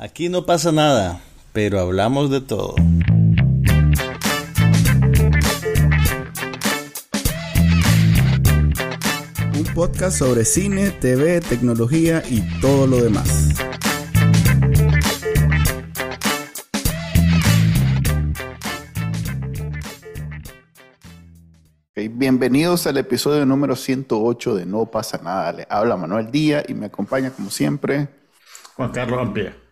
Aquí no pasa nada, pero hablamos de todo. Un podcast sobre cine, TV, tecnología y todo lo demás. bienvenidos al episodio número 108 de No pasa nada. Le habla Manuel Díaz y me acompaña como siempre Juan Carlos Ampía.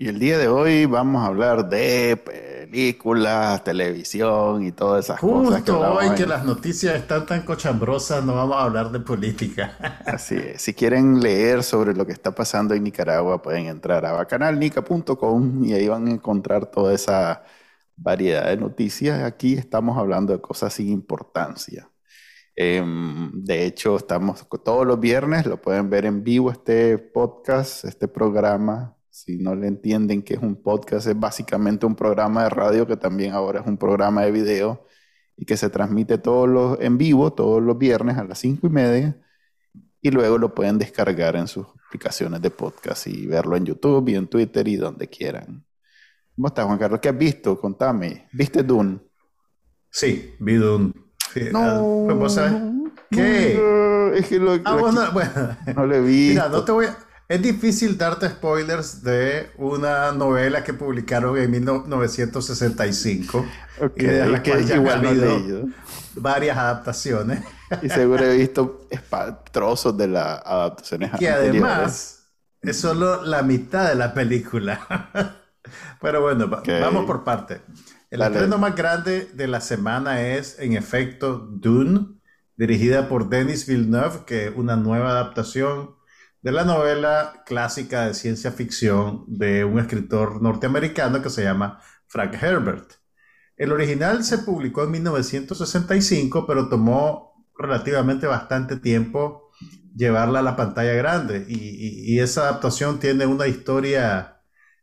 Y el día de hoy vamos a hablar de películas, televisión y todas esas cosas. Justo hoy que las noticias están tan cochambrosas, no vamos a hablar de política. Así es. Si quieren leer sobre lo que está pasando en Nicaragua, pueden entrar a bacanalnica.com y ahí van a encontrar toda esa variedad de noticias. Aquí estamos hablando de cosas sin importancia. Em, de hecho, estamos todos los viernes, lo pueden ver en vivo este podcast, este programa si no le entienden que es un podcast, es básicamente un programa de radio que también ahora es un programa de video y que se transmite todos los, en vivo todos los viernes a las cinco y media y luego lo pueden descargar en sus aplicaciones de podcast y verlo en YouTube y en Twitter y donde quieran. ¿Cómo estás, Juan Carlos? ¿Qué has visto? Contame. ¿Viste Dune? Sí, vi Dune. no, ah, pues, ¿Qué? es que lo, ah, bueno, bueno. no le vi. Mira, no te voy a... Es difícil darte spoilers de una novela que publicaron en 1965 y de la que ya igual habido varias adaptaciones. Y seguro he visto trozos de las adaptaciones. Que además es solo la mitad de la película. Pero bueno, vamos por parte. El estreno más grande de la semana es, en efecto, Dune, dirigida por Denis Villeneuve, que es una nueva adaptación de la novela clásica de ciencia ficción de un escritor norteamericano que se llama Frank Herbert. El original se publicó en 1965, pero tomó relativamente bastante tiempo llevarla a la pantalla grande y, esa adaptación tiene una historia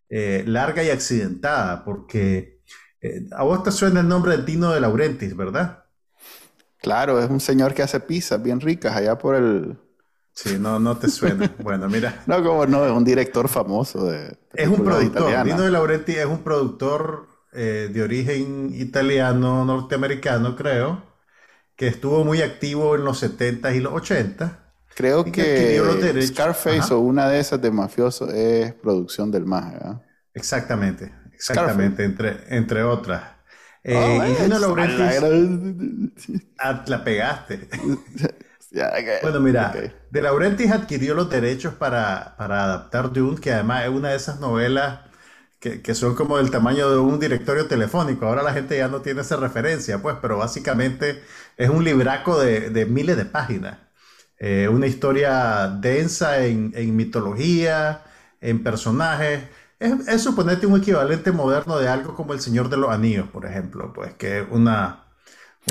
eh, larga y accidentada porque eh, a vos te suena el nombre de Tino de Laurentiis, ¿verdad? Claro, es un señor que hace pizzas bien ricas allá por el, Sí, no, no te suena. Bueno, mira. no, como no, es un director famoso de. Es un productor. Dino de Laurenti es un productor eh, de origen italiano, norteamericano, creo, que estuvo muy activo en los 70 y los 80. Creo que, Scarface o una de esas de mafioso es producción del MAG, ¿verdad? Exactamente, exactamente, entre, entre otras. Eh, oh, y Dino Laurenti. Ah, la pegaste. Bueno, mira, De Laurentiis adquirió los derechos para, adaptar Dune, que además es una de esas novelas que, son como del tamaño de un directorio telefónico. Ahora la gente ya no tiene esa referencia, pues, pero básicamente es un libraco de, miles de páginas. Eh, una historia densa en, mitología, en personajes. Es, es, suponerte un equivalente moderno de algo como El Señor de los Anillos, por ejemplo, pues que es una,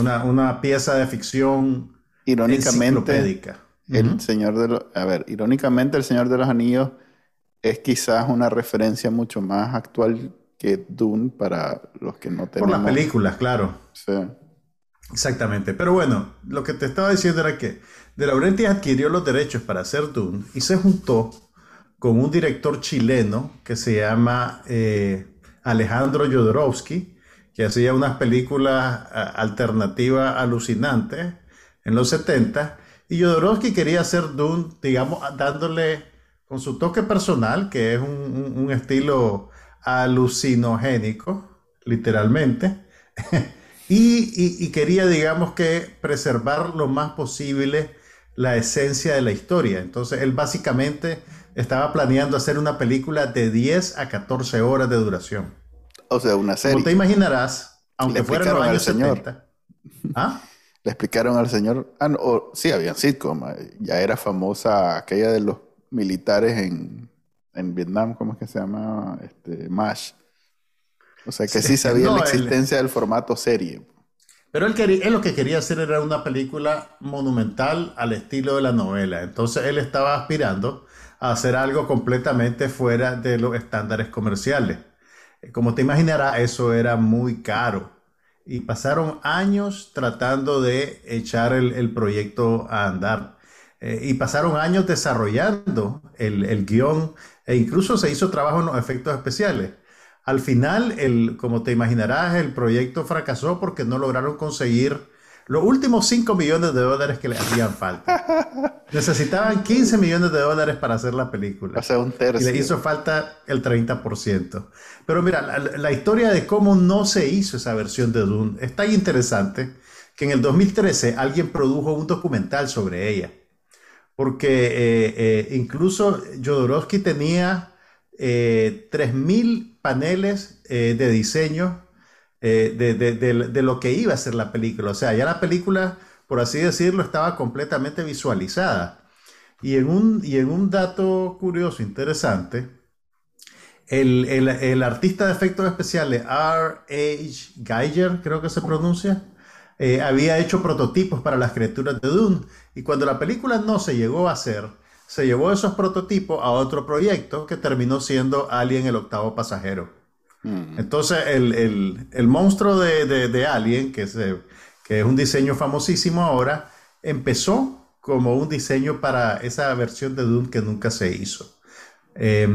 una, una pieza de ficción Irónicamente, el Señor de los, a ver, irónicamente el Señor de los Anillos es quizás una referencia mucho más actual que Dune para los que no tenemos. Por las películas, claro. Sí. Exactamente. Pero bueno, lo que te estaba diciendo era que De Laurentiis adquirió los derechos para hacer Dune y se juntó con un director chileno que se llama eh, Alejandro Jodorowsky, que hacía unas películas alternativas alucinantes en los 70. Y Jodorowsky quería hacer Dune, digamos, dándole con su toque personal, que es un, estilo alucinogénico, literalmente. y, quería, digamos, que preservar lo más posible la esencia de la historia. Entonces, él básicamente estaba planeando hacer una película de 10 a 14 horas de duración. O sea, una serie. Como te imaginarás, aunque fuera en los años 70. ¿Ah? Le explicaron al señor, ah, no, sí, había sitcom, ya era famosa aquella de los militares en, Vietnam, ¿cómo es que se llama? Este, MASH. O sea que sí, sabía la existencia del formato serie. Pero él, quería, él lo que quería hacer era una película monumental al estilo de la novela. Entonces él estaba aspirando a hacer algo completamente fuera de los estándares comerciales. Como te imaginarás, eso era muy caro y pasaron años tratando de echar el, proyecto a andar. eh, y pasaron años desarrollando el, el, guion e incluso se hizo trabajo en los efectos especiales. Al final, el, como te imaginarás, el proyecto fracasó porque no lograron conseguir los últimos 5 millones de dólares que le hacían falta. Necesitaban 15 millones de dólares para hacer la película. O sea, un tercio. Y le hizo falta el 30%. Pero mira, la, la, historia de cómo no se hizo esa versión de Dune es tan interesante que en el 2013 alguien produjo un documental sobre ella. Porque eh, eh, incluso Jodorowsky tenía eh, 3.000 paneles eh, de diseño eh, de, de, de, lo que iba a ser la película. O sea, ya la película, por así decirlo, estaba completamente visualizada. Y en un, y en un dato curioso, interesante, el, el, el artista de efectos especiales, R.H. Geiger, creo que se pronuncia, eh, había hecho prototipos para las criaturas de Dune. Y cuando la película no se llegó a hacer, se llevó esos prototipos a otro proyecto que terminó siendo Alien el octavo pasajero. Mm. Entonces, el, el, el monstruo de, de, Alien, que es, que es un diseño famosísimo ahora, empezó como un diseño para esa versión de Dune que nunca se hizo. Eh,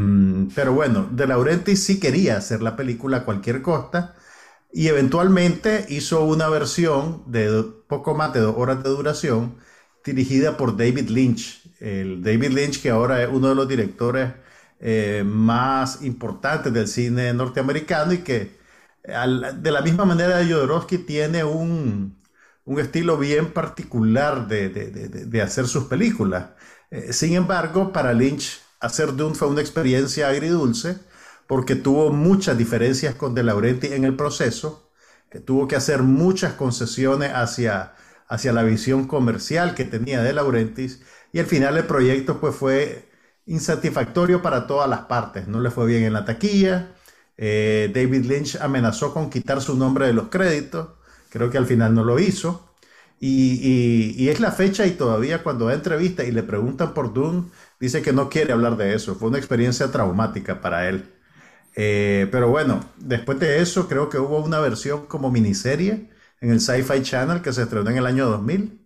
pero bueno, De Laurentiis sí quería hacer la película a cualquier costa y eventualmente hizo una versión de poco más de dos horas de duración dirigida por David Lynch. El David Lynch que ahora es uno de los directores eh, más importantes del cine norteamericano y que de la misma manera Jodorowsky tiene un, un estilo bien particular de, de, de, de hacer sus películas. Eh, sin embargo, para Lynch hacer Dune fue una experiencia agridulce porque tuvo muchas diferencias con De Laurenti en el proceso, que tuvo que hacer muchas concesiones hacia, hacia la visión comercial que tenía De Laurentiis y al final el proyecto pues fue insatisfactorio para todas las partes. No le fue bien en la taquilla. Eh, David Lynch amenazó con quitar su nombre de los créditos. Creo que al final no lo hizo. Y, es la fecha y todavía cuando da entrevista y le preguntan por Dune, dice que no quiere hablar de eso. Fue una experiencia traumática para él. Eh, pero bueno, después de eso creo que hubo una versión como miniserie en el Sci-Fi Channel que se estrenó en el año 2000.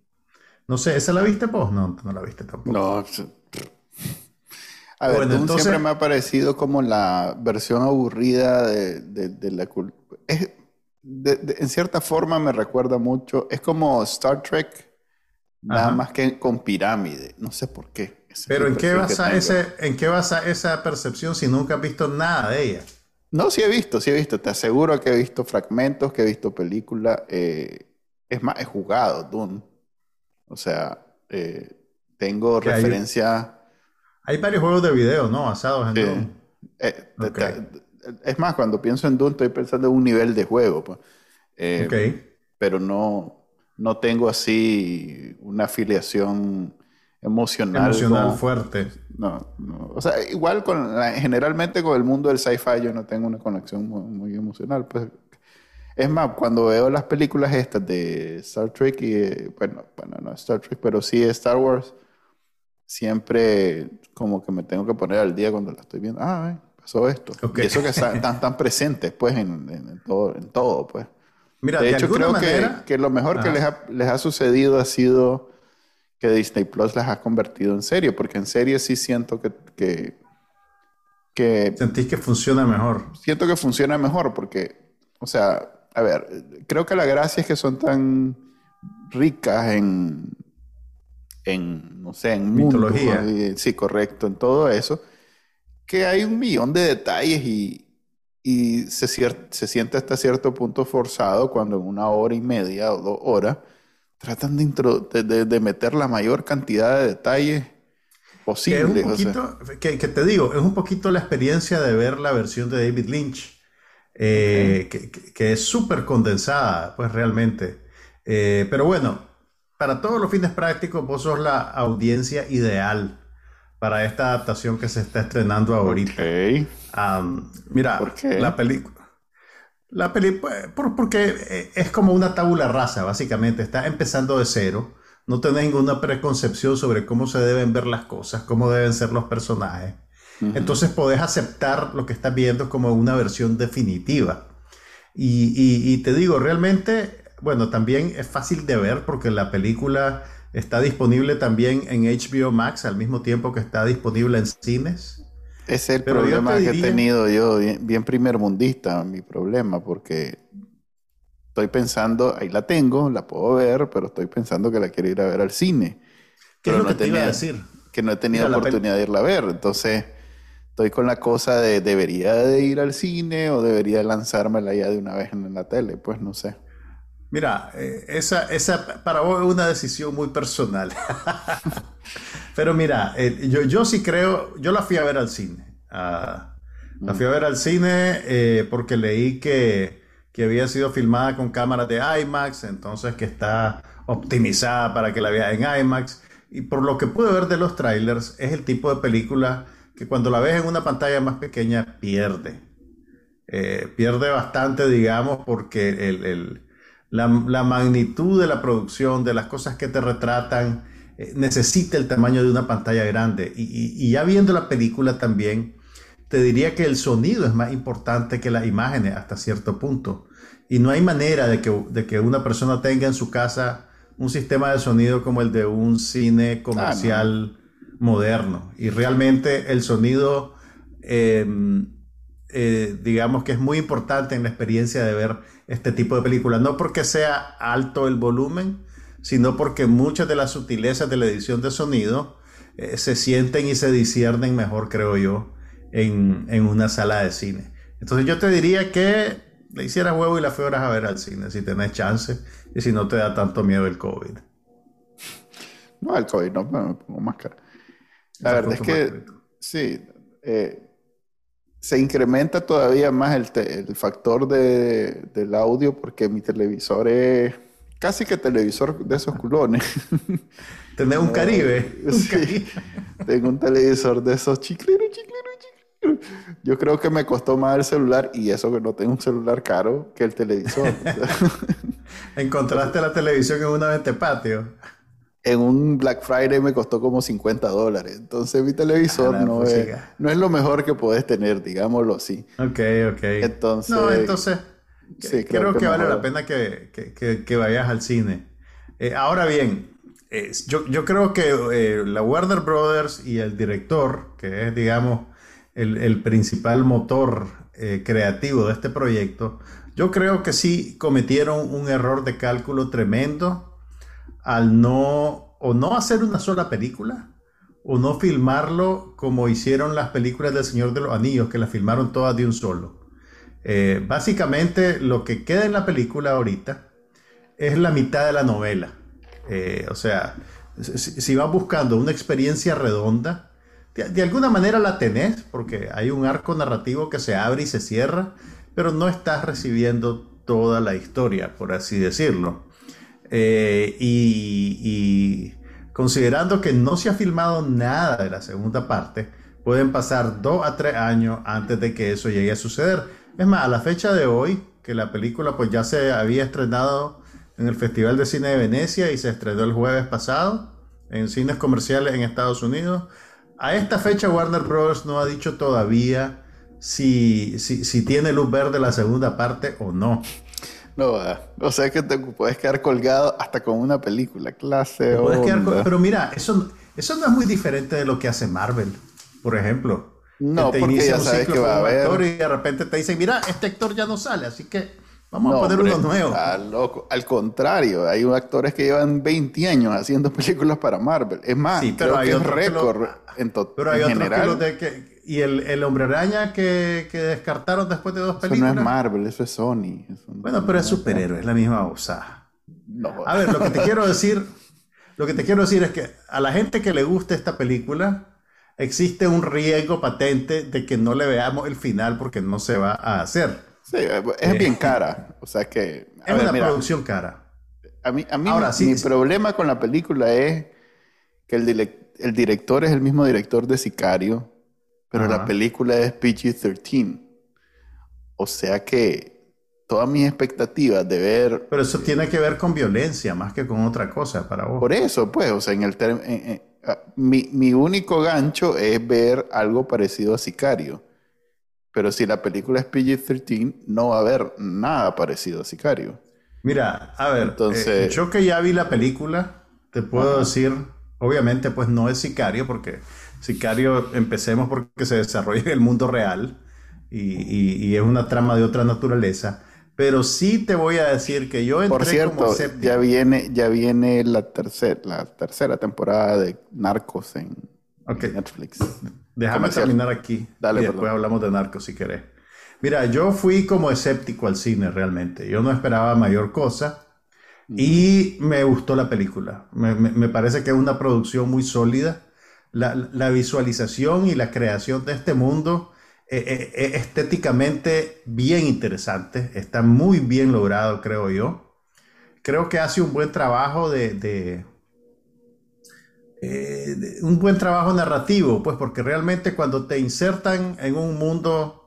No sé, ¿esa la viste vos? No, no la viste tampoco. No, a ver, bueno, entonces... siempre me ha parecido como la versión aburrida de, de, de la cultura. En cierta forma me recuerda mucho, es como Star Trek, nada Ajá. más que con pirámide, no sé por qué. Pero ¿en qué, basa ese, ¿en qué basa esa percepción si nunca has visto nada de ella? No, sí he visto, sí he visto, te aseguro que he visto fragmentos, que he visto películas, eh, es más, he jugado Dune, o sea, eh, tengo referencia... Hay varios juegos de video, ¿no? Basados en sí. Doom. Eh, okay. Es más, cuando pienso en Doom estoy pensando en un nivel de juego. Pues. Eh, okay. Pero no, no tengo así una afiliación emocional. Emocional con, fuerte. No, no, O sea, igual con la, generalmente con el mundo del sci-fi yo no tengo una conexión muy, muy, emocional. Pues. Es más, cuando veo las películas estas de Star Trek y, bueno, bueno, no Star Trek, pero sí Star Wars, siempre como que me tengo que poner al día cuando la estoy viendo. Ah, pasó esto. Okay. Y eso que están tan, tan presentes, pues, en, en, en, todo, en todo, pues. Mira, de, de hecho, creo manera... que, que, lo mejor ah. que les ha, les ha, sucedido ha sido que Disney Plus las ha convertido en serie, porque en serie sí siento que, que, que... Sentís que funciona mejor. Siento que funciona mejor, porque, o sea, a ver, creo que la gracia es que son tan ricas en, en, no sé, en mitología. Mundo, sí, correcto, en todo eso, que hay un millón de detalles y, y se, se, siente hasta cierto punto forzado cuando en una hora y media o dos horas tratan de, de, meter la mayor cantidad de detalles posible. Que, es un poquito, o sea. que, que, te digo, es un poquito la experiencia de ver la versión de David Lynch, eh, okay. que, que, es súper condensada, pues realmente. Eh, pero bueno, para todos los fines prácticos, vos sos la audiencia ideal para esta adaptación que se está estrenando ahorita. Okay. Um, mira, la película. La película, por, porque es como una tabula rasa, básicamente. Está empezando de cero. No tenés ninguna preconcepción sobre cómo se deben ver las cosas, cómo deben ser los personajes. Uh -huh. Entonces podés aceptar lo que estás viendo como una versión definitiva. Y, y, y te digo, realmente bueno, también es fácil de ver porque la película está disponible también en HBO Max al mismo tiempo que está disponible en cines. Es el problema que he tenido yo, bien, bien primer mundista, mi problema, porque estoy pensando, ahí la tengo, la puedo ver, pero estoy pensando que la quiero ir a ver al cine. ¿Qué es lo que te iba a decir? Que no he tenido oportunidad de irla a ver. Entonces, estoy con la cosa de debería de ir al cine o debería lanzármela ya de una vez en la tele, pues no sé. Mira, eh, esa, esa para vos es una decisión muy personal. Pero mira, eh, yo, yo sí creo, yo la fui a ver al cine. Ah, la fui a ver al cine eh, porque leí que que había sido filmada con cámaras de IMAX, entonces que está optimizada para que la vea en IMAX. Y por lo que pude ver de los trailers, es el tipo de película que cuando la ves en una pantalla más pequeña pierde. Pierde bastante, digamos, porque el, la, magnitud de la producción, de las cosas que te retratan, eh, necesita el tamaño de una pantalla grande. y, ya viendo la película también, te diría que el sonido es más importante que las imágenes hasta cierto punto. Y no hay manera de que, de que una persona tenga en su casa un sistema de sonido como el de un cine comercial moderno. Y realmente el sonido, em, eh, digamos que es muy importante en la experiencia de ver este tipo de películas. No porque sea alto el volumen, sino porque muchas de las sutilezas de la edición de sonido eh, se sienten y se disciernen mejor, creo yo, en, una sala de cine. Entonces yo te diría que le hicieras huevo y la fueras a ver al cine, si tenés chance y si no te da tanto miedo el COVID. No, el COVID no, me pongo máscara. La verdad es que sí, eh, se incrementa todavía más el, factor de, del audio porque mi televisor es casi que televisor de esos culones. Tenés un Caribe. sí, tengo un televisor de esos chicleros, chicleros, yo creo que me costó más el celular y eso que no tengo un celular caro que el televisor. ¿Encontraste la televisión en una venta patio? En un Black Friday me costó como 50 dólares. Entonces mi televisor no, es, no es lo mejor que puedes tener, digámoslo así. Ok, ok. Entonces... No, entonces... creo, que, vale la pena que, que, que, vayas al cine. Eh, ahora bien, yo, yo, creo que eh, la Warner Brothers y el director, que es, digamos, el, principal motor eh, creativo de este proyecto, yo creo que sí cometieron un error de cálculo tremendo al no o no hacer una sola película o no filmarlo como hicieron las películas del Señor de los Anillos, que la filmaron todas de un solo. Eh, básicamente lo que queda en la película ahorita es la mitad de la novela. Eh, o sea, si, si vas buscando una experiencia redonda, de, alguna manera la tenés, porque hay un arco narrativo que se abre y se cierra, pero no estás recibiendo toda la historia, por así decirlo. Eh, y, considerando que no se ha filmado nada de la segunda parte, pueden pasar dos a tres años antes de que eso llegue a suceder. Es más, a la fecha de hoy, que la película pues ya se había estrenado en el Festival de Cine de Venecia y se estrenó el jueves pasado en cines comerciales en Estados Unidos, a esta fecha Warner Bros. no ha dicho todavía si, si, tiene luz verde la segunda parte o no. No, o sea que te puedes quedar colgado hasta con una película, clase o. Pero mira, eso, eso no es muy diferente de lo que hace Marvel, por ejemplo. No, porque ya sabes que va a haber. Y de repente te dicen, mira, este actor ya no sale, así que Vamos a poner uno nuevo. loco. Al contrario, hay actores que llevan 20 años haciendo películas para Marvel. Es más, pero hay que es récord en Pero hay otros que y el, Hombre Araña que, descartaron después de dos películas. Eso no es Marvel, eso es Sony. bueno, pero es superhéroe, es la misma cosa. A ver, lo que te quiero decir, lo que te quiero decir es que a la gente que le gusta esta película, existe un riesgo patente de que no le veamos el final porque no se va a hacer. Sí, es bien cara. O sea que. es una producción cara. A mí, a mí Ahora, mi, mi problema con la película es que el, el, director es el mismo director de Sicario, pero la película es PG-13. O sea que todas mis expectativas de ver. Pero eso tiene que ver con violencia más que con otra cosa para vos. Por eso, pues, o sea, en el mi, mi único gancho es ver algo parecido a Sicario. Pero si la película es PG-13, no va a haber nada parecido a Sicario. Mira, a ver, Entonces, eh, yo que ya vi la película, te puedo decir, obviamente pues no es Sicario, porque Sicario empecemos porque se desarrolla en el mundo real y, es una trama de otra naturaleza. Pero sí te voy a decir que yo entré Por cierto, ya viene, ya viene la, tercera la tercera temporada de Narcos en, Netflix. Déjame terminar aquí. Dale, y después hablamos de Narcos si querés. Mira, yo fui como escéptico al cine realmente. Yo no esperaba mayor cosa. Y me gustó la película. Me, parece que es una producción muy sólida. La, visualización y la creación de este mundo es eh, eh, eh, estéticamente bien interesante. Está muy bien logrado, creo yo. Creo que hace un buen trabajo de, un buen trabajo narrativo, pues porque realmente cuando te insertan en un mundo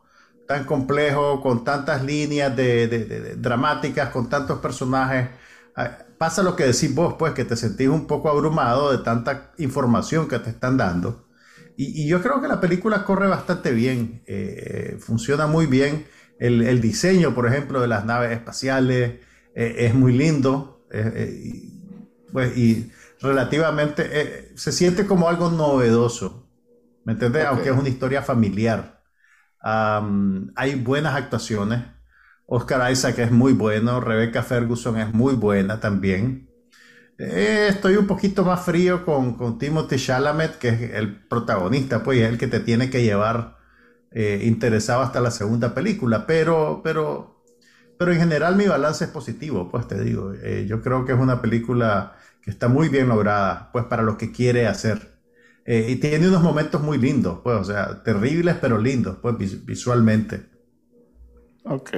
tan complejo, con tantas líneas de, dramáticas, con tantos personajes, ah, pasa lo que decís vos, pues que te sentís un poco abrumado de tanta información que te están dando. Y, yo creo que la película corre bastante bien, eh, funciona muy bien. El, diseño, por ejemplo, de las naves espaciales eh, es muy lindo. Eh, pues, y relativamente se siente como algo novedoso, ¿me entiendes? Aunque es una historia familiar hay buenas actuaciones. Oscar Isaac es muy bueno, Rebecca Ferguson es muy buena también. Eh, estoy un poquito más frío con, con, Timothy Chalamet, que es el protagonista, pues es el que te tiene que llevar eh, interesado hasta la segunda película, pero, pero, pero en general mi balance es positivo, pues te digo, eh, yo creo que es una película está muy bien lograda, pues para lo que quiere hacer. Eh, y tiene unos momentos muy lindos, pues, o sea, terribles pero lindos, pues, visualmente. Ok.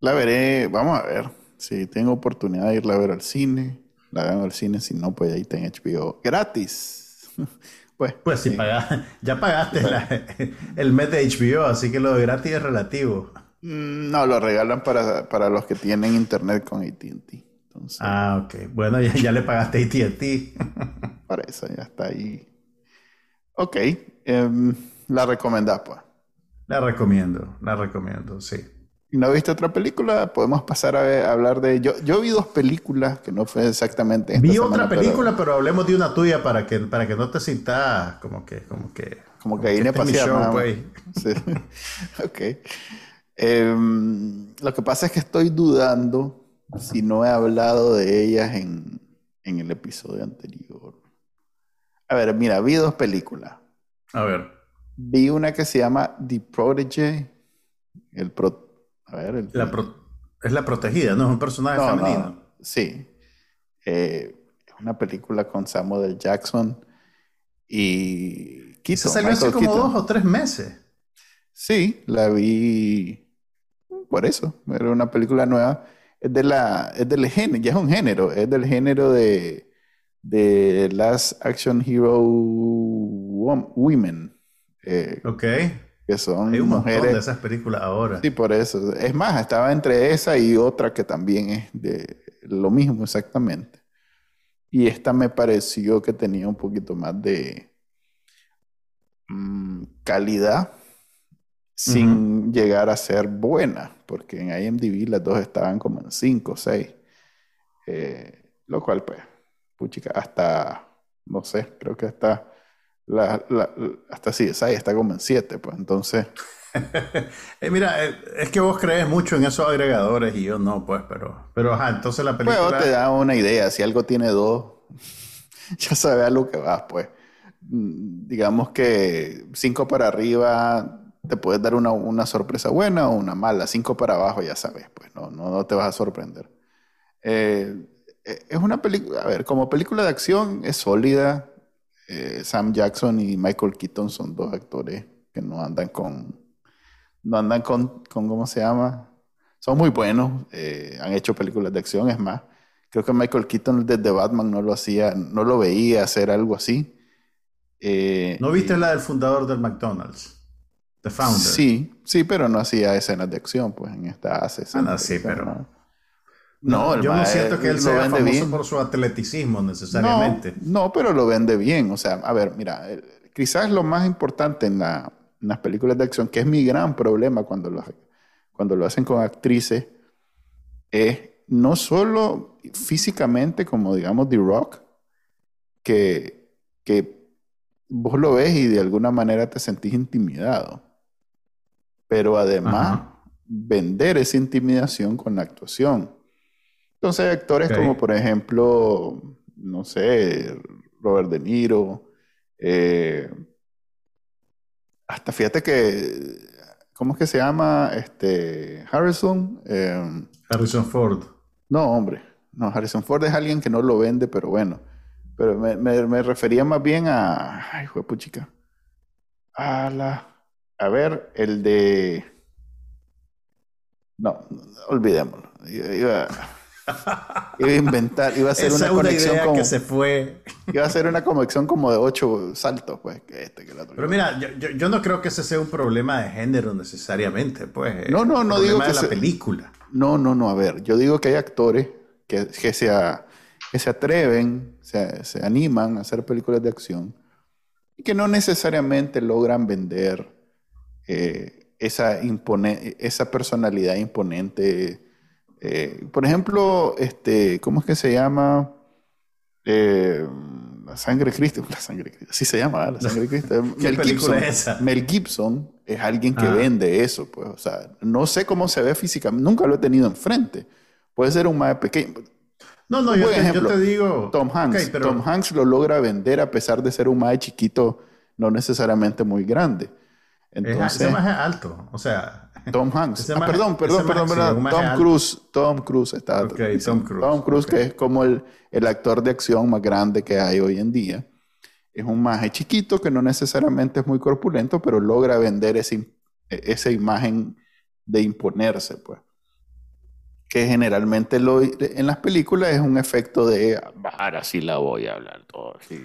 La veré, vamos a ver. Si tengo oportunidad de irla a ver al cine, la veo al cine, si no, pues ahí está en HBO. Gratis. pues, pues si ya pagaste el mes de HBO, así que lo de gratis es relativo. Mm, no, lo regalan para, para los que tienen internet con ATT ah, ok. Bueno, ya, le pagaste ATT. para eso ya está ahí. Ok. Em, la recomendás, pues. La recomiendo, la recomiendo, sí. ¿Y no viste otra película? Podemos pasar a, hablar de... Yo, yo vi dos películas que no fue exactamente... vi otra película, pero... hablemos de una tuya para que, para que no te sientas como que... Como que, como que vine a pasear. Pues. Sí. ok. Em, lo que pasa es que estoy dudando si no he hablado de ellas en, el episodio anterior. A ver, mira, vi dos películas. A ver. Vi una que se llama The Protege. El a ver, es la protegida, ¿no? Es un personaje femenino. Sí. Eh, es una película con Samuel Jackson y Se salió hace como dos o tres meses. Sí, la vi por eso. Era una película nueva es, de la, es del género, ya es un género, es del género de, de Last Action Hero Women. Eh, ok. Que son Hay un mujeres. Montón de esas películas ahora. Sí, por eso. Es más, estaba entre esa y otra que también es de lo mismo exactamente. Y esta me pareció que tenía un poquito más de mm, calidad sin llegar a ser buena, porque en IMDb las dos estaban como en 5 o 6. lo cual, pues, puchica, hasta, no sé, creo que hasta, la, la, hasta CSI está como en 7, pues, entonces... Eh, mira, eh, es que vos crees mucho en esos agregadores y yo no, pues, pero, pero ajá, entonces la película... Pues te da una idea, si algo tiene dos, ya sabes a lo que vas, pues. Mm, digamos que 5 para arriba te puedes dar una, sorpresa buena o una mala. Cinco para abajo, ya sabes, pues no, no, te vas a sorprender. Eh, eh, es una película, a ver, como película de acción es sólida. Eh, Sam Jackson y Michael Keaton son dos actores que no andan con, no andan con, con ¿cómo se llama? Son muy buenos, han hecho películas de acción, es más. Creo que Michael Keaton desde Batman no lo hacía, no lo veía hacer algo así. ¿No viste la del fundador del McDonald's? Sí, sí, pero no hacía escenas de acción, pues en esta hace. Ah, sí, pero. No, yo no siento que él sea famoso por su atleticismo necesariamente. No, pero lo vende bien. O sea, a ver, mira, quizás lo más importante en, las películas de acción, que es mi gran problema cuando lo, cuando lo hacen con actrices, es no solo físicamente, como digamos The Rock, que, que vos lo ves y de alguna manera te sentís intimidado, pero además vender esa intimidación con la actuación. Entonces hay actores como por ejemplo, no sé, Robert De Niro, eh, hasta fíjate que, ¿cómo es que se llama? Este, Harrison. Em, Harrison Ford. No, hombre. No, Harrison Ford es alguien que no lo vende, pero bueno. Pero me, refería más bien a. Ay, fue puchica. A la. A ver, el de. No, olvidémoslo. Iba, iba, a inventar, iba a hacer una, conexión como, que se fue. Iba a hacer una conexión como de ocho saltos, pues, que este, que Pero mira, yo, yo, no creo que ese sea un problema de género necesariamente, pues. No, no, no digo que de la película. No, no, no, a ver, yo digo que hay actores que, que, se, que se atreven, se, se animan a hacer películas de acción y que no necesariamente logran vender eh, esa, esa personalidad imponente eh, por ejemplo, este, ¿cómo es que se llama? Eh, la sangre de Cristo, la sangre de Cristo, así se llama, la sangre de Cristo. Mel Gibson, es esa? Mel Gibson es alguien que ah. vende eso, pues, o sea, no sé cómo se ve físicamente, nunca lo he tenido enfrente. Puede ser un más pequeño. No, no, yo te, yo te, digo. Tom Hanks. Tom Hanks lo logra vender a pesar de ser un más chiquito, no necesariamente muy grande. Entonces, es, más alto, o sea. Tom Hanks. ah, perdón, perdón, perdón, perdón. Tom Cruise. Tom Cruise está. Okay, Tom Cruise. Tom Cruise, que es como el, el, actor de acción más grande que hay hoy en día. Es un maje chiquito que no necesariamente es muy corpulento, pero logra vender ese, esa imagen de imponerse, pues. Que generalmente lo, en las películas es un efecto de ahora sí la voy a hablar todo. Sí,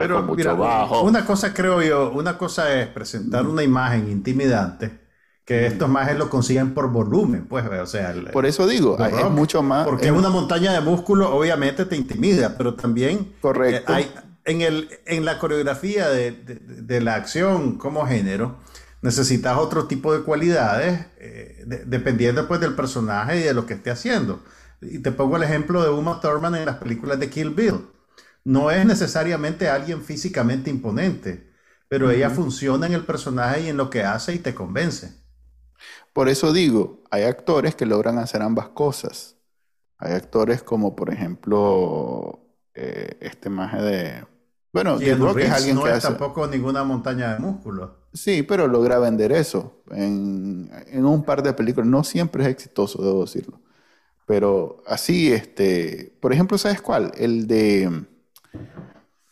pero mucho bajo. Una cosa creo yo, una cosa es presentar una imagen intimidante que estos majes lo consiguen por volumen, pues, o sea... por eso digo, es mucho más... Porque es una montaña de músculo, obviamente te intimida, pero también... Correcto. hay, en, el, en la coreografía de, de, la acción como género, necesitas otro tipo de cualidades, eh, dependiendo pues del personaje y de lo que esté haciendo. Y te pongo el ejemplo de Uma Thurman en las películas de Kill Bill. No es necesariamente alguien físicamente imponente, pero ella funciona en el personaje y en lo que hace y te convence. Por eso digo, hay actores que logran hacer ambas cosas. Hay actores como, por ejemplo, eh, este maje de... Bueno, que es alguien no que es tampoco ninguna montaña de músculos. Sí, pero logra vender eso en, un par de películas. No siempre es exitoso, debo decirlo. Pero así, este, por ejemplo, ¿sabes cuál? El de,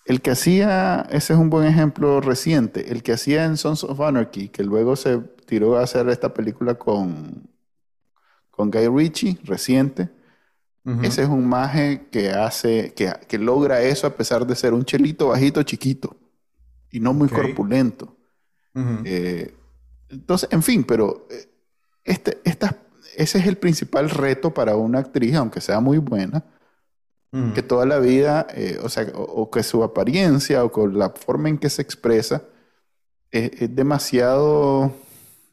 el que hacía, ese es un buen ejemplo reciente, el que hacía en Sons of Anarchy, que luego se tiró a hacer esta película con, con Guy Ritchie, reciente. Ese es un maje que hace, que, logra eso a pesar de ser un chelito bajito, chiquito y no muy corpulento. Eh, entonces, en fin, pero eh, este, ese es el principal reto para una actriz, aunque sea muy buena, que toda la vida, eh, o sea, o, que su apariencia o con la forma en que se expresa es demasiado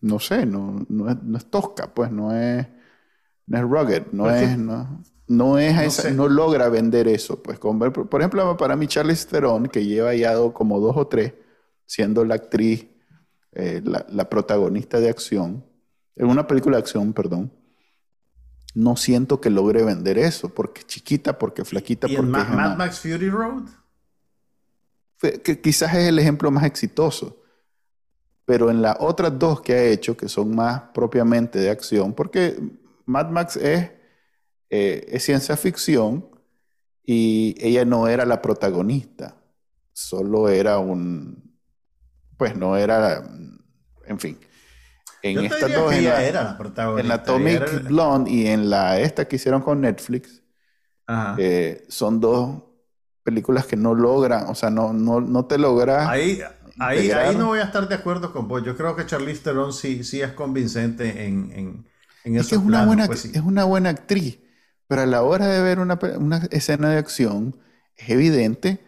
no sé, no, no, es, no es tosca, pues no es, no es rugged, no es, no, no es no, logra vender eso. Pues, por ejemplo, para mí Charlize Theron, que lleva ya como dos o tres, siendo la actriz, eh, la, protagonista de acción, en una película de acción, perdón, no siento que logre vender eso, porque chiquita, porque flaquita, ¿Y porque... Mad Max Fury Road? Que quizás es el ejemplo más exitoso pero en las otras dos que ha hecho, que son más propiamente de acción, porque Mad Max es, eh, es ciencia ficción y ella no era la protagonista, solo era un, pues no era, en fin. En estas dos, en la, era la protagonista. En la Atomic Blonde y en la esta que hicieron con Netflix, eh, son dos películas que no logran, o sea, no, no, no te logras... Ahí, Ahí, ahí, no voy a estar de acuerdo con vos. Yo creo que Charlize Theron sí, sí es convincente en, en, en es que es una, buena, pues es una buena actriz, pero a la hora de ver una, una, escena de acción, es evidente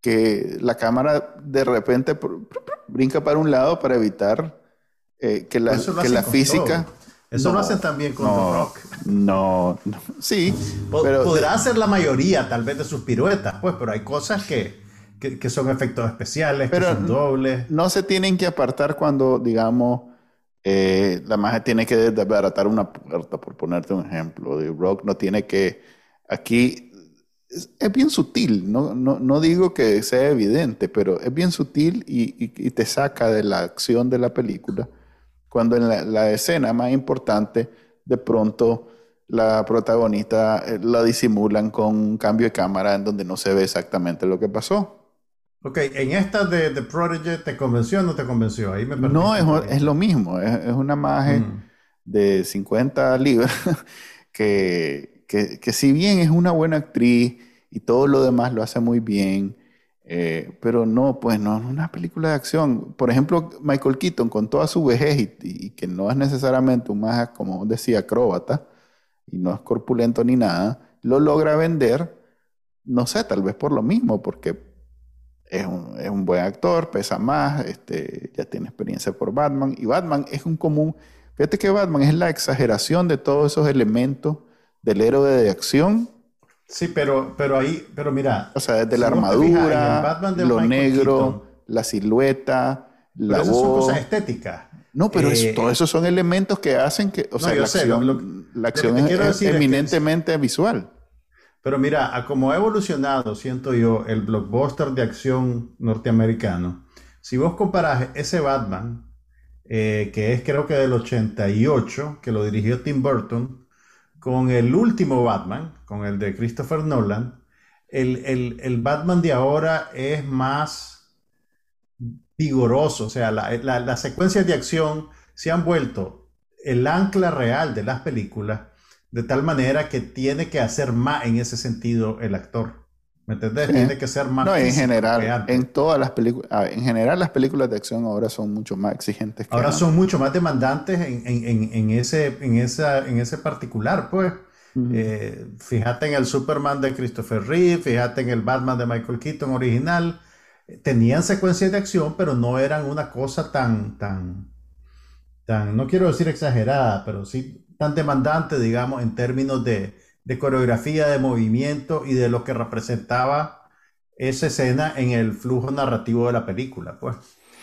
que la cámara de repente brinca para un lado para evitar eh, que la, que la física... Eso lo hacen también con no, The Rock. No, no, sí. Pero Podrá ser la mayoría, tal vez, de sus piruetas, pues, pero hay cosas que, que, que son efectos especiales, que son dobles. No se tienen que apartar cuando, digamos, eh, la magia tiene que desbaratar una puerta, por ponerte un ejemplo. The Rock no tiene que. Aquí es, bien sutil, no, no, no, digo que sea evidente, pero es bien sutil y, y, y te saca de la acción de la película cuando en la, escena más importante, de pronto la protagonista eh, la disimulan con un cambio de cámara en donde no se ve exactamente lo que pasó. Ok, en esta de The Prodigy, ¿te convenció o no te convenció? Ahí me no, es, es, lo mismo, es, es una magia mm. de 50 libras que, que, si bien es una buena actriz y todo lo demás lo hace muy bien, eh, pero no, pues no es una película de acción. Por ejemplo, Michael Keaton con toda su vejez y, que no es necesariamente un más, como decía, acróbata y no es corpulento ni nada, lo logra vender, no sé, tal vez por lo mismo, porque es un, es un buen actor, pesa más, este, ya tiene experiencia por Batman y Batman es un común. Fíjate que Batman es la exageración de todos esos elementos del héroe de acción Sí, pero, pero ahí, pero mira. O sea, desde la armadura, lo negro, la silueta, la pero voz. son cosas estéticas. No, pero eh, todos esos son elementos que hacen que, o sea, la acción, la acción es, eminentemente visual. Pero mira, a como ha evolucionado, siento yo, el blockbuster de acción norteamericano, si vos comparas ese Batman, eh, que es creo que del 88, que lo dirigió Tim Burton, con el último Batman, con el de Christopher Nolan, el, Batman de ahora es más vigoroso, o sea, las secuencias de acción se han vuelto el ancla real de las películas, de tal manera que tiene que hacer más en ese sentido el actor. ¿Me entendés? Tiene que ser más. No, en general, en todas las películas, en general las películas de acción ahora son mucho más exigentes. Que ahora son mucho más demandantes en, en, en, ese, en, esa, en ese particular, pues. Eh, fíjate en el Superman de Christopher Reeve, fíjate en el Batman de Michael Keaton original. Tenían secuencias de acción, pero no eran una cosa tan, tan, tan, no quiero decir exagerada, pero sí tan demandante, digamos, en términos de, de coreografía, de movimiento y de lo que representaba esa escena en el flujo narrativo de la película. Pues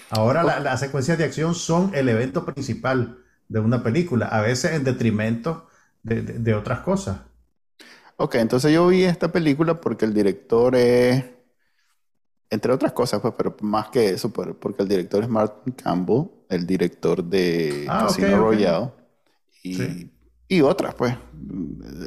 ahora las secuencias de acción son el evento principal de una película, a veces en detrimento de, otras cosas. Ok, entonces yo vi esta película porque el director es, entre otras cosas, pues, pero más que eso, porque el director es Martin Campbell, el director de ah, Casino Royale. Y y otras, pues.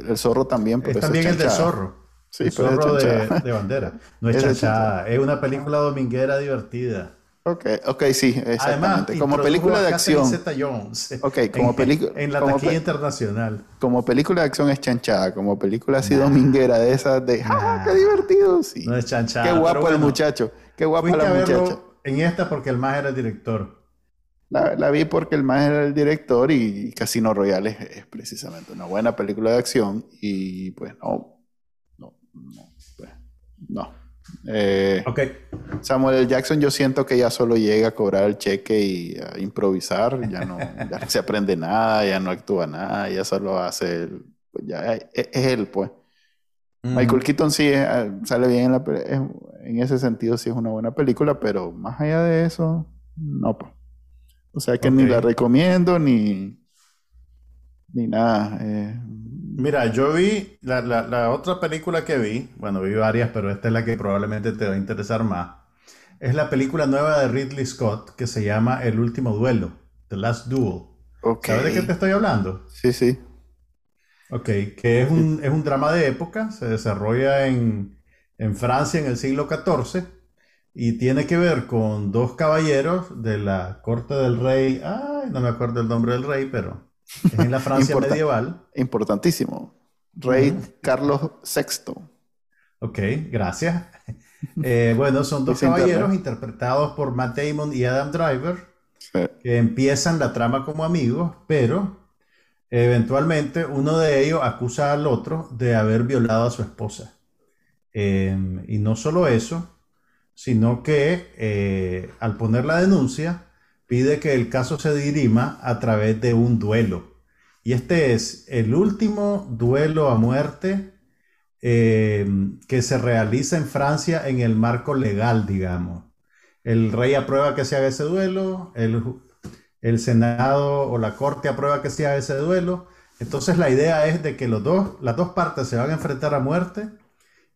El zorro también. Pero es también el de zorro. Sí, el zorro de, bandera. No es, es es una película dominguera divertida. Ok, ok, sí, exactamente. como película de acción. Jones ok, como película. En, la taquilla internacional. Como película de acción es chanchada, como película así dominguera de esas de ¡ah, qué divertido! Sí. No es chanchada. Qué guapo el muchacho, qué guapo la muchacha. En esta porque el más era el director. La, vi porque el más era el director y Casino Royale es, precisamente una buena película de acción y pues no, no, no, pues, no. Eh, Samuel L. Jackson yo siento que ya solo llega a cobrar el cheque y a improvisar, ya no, se aprende nada, ya no actúa nada, ya solo hace, pues ya es, él pues. Michael Keaton sí eh, sale bien en, la, en ese sentido, sí es una buena película, pero más allá de eso, no pues. O sea que ni la recomiendo ni, ni nada. Eh. Mira, yo vi la, otra película que vi, bueno, vi varias, pero esta es la que probablemente te va a interesar más. Es la película nueva de Ridley Scott que se llama El último duelo, The Last Duel. ¿Sabes de qué te estoy hablando? Sí, sí. Ok, que es un, es un drama de época, se desarrolla en, en Francia en el siglo XIV y tiene que ver con dos caballeros de la corte del rey, ay, no me acuerdo el nombre del rey, pero es en la Francia medieval. Importantísimo. Rey Carlos VI. Ok, gracias. Eh, bueno, son dos caballeros interpretados por Matt Damon y Adam Driver, que empiezan la trama como amigos, pero eventualmente uno de ellos acusa al otro de haber violado a su esposa. Eh, y no solo eso, sino que eh, al poner la denuncia pide que el caso se dirima a través de un duelo. Y este es el último duelo a muerte eh, que se realiza en Francia en el marco legal, digamos. El rey aprueba que se haga ese duelo, el, el Senado o la Corte aprueba que se haga ese duelo. Entonces la idea es de que los dos, las dos partes se van a enfrentar a muerte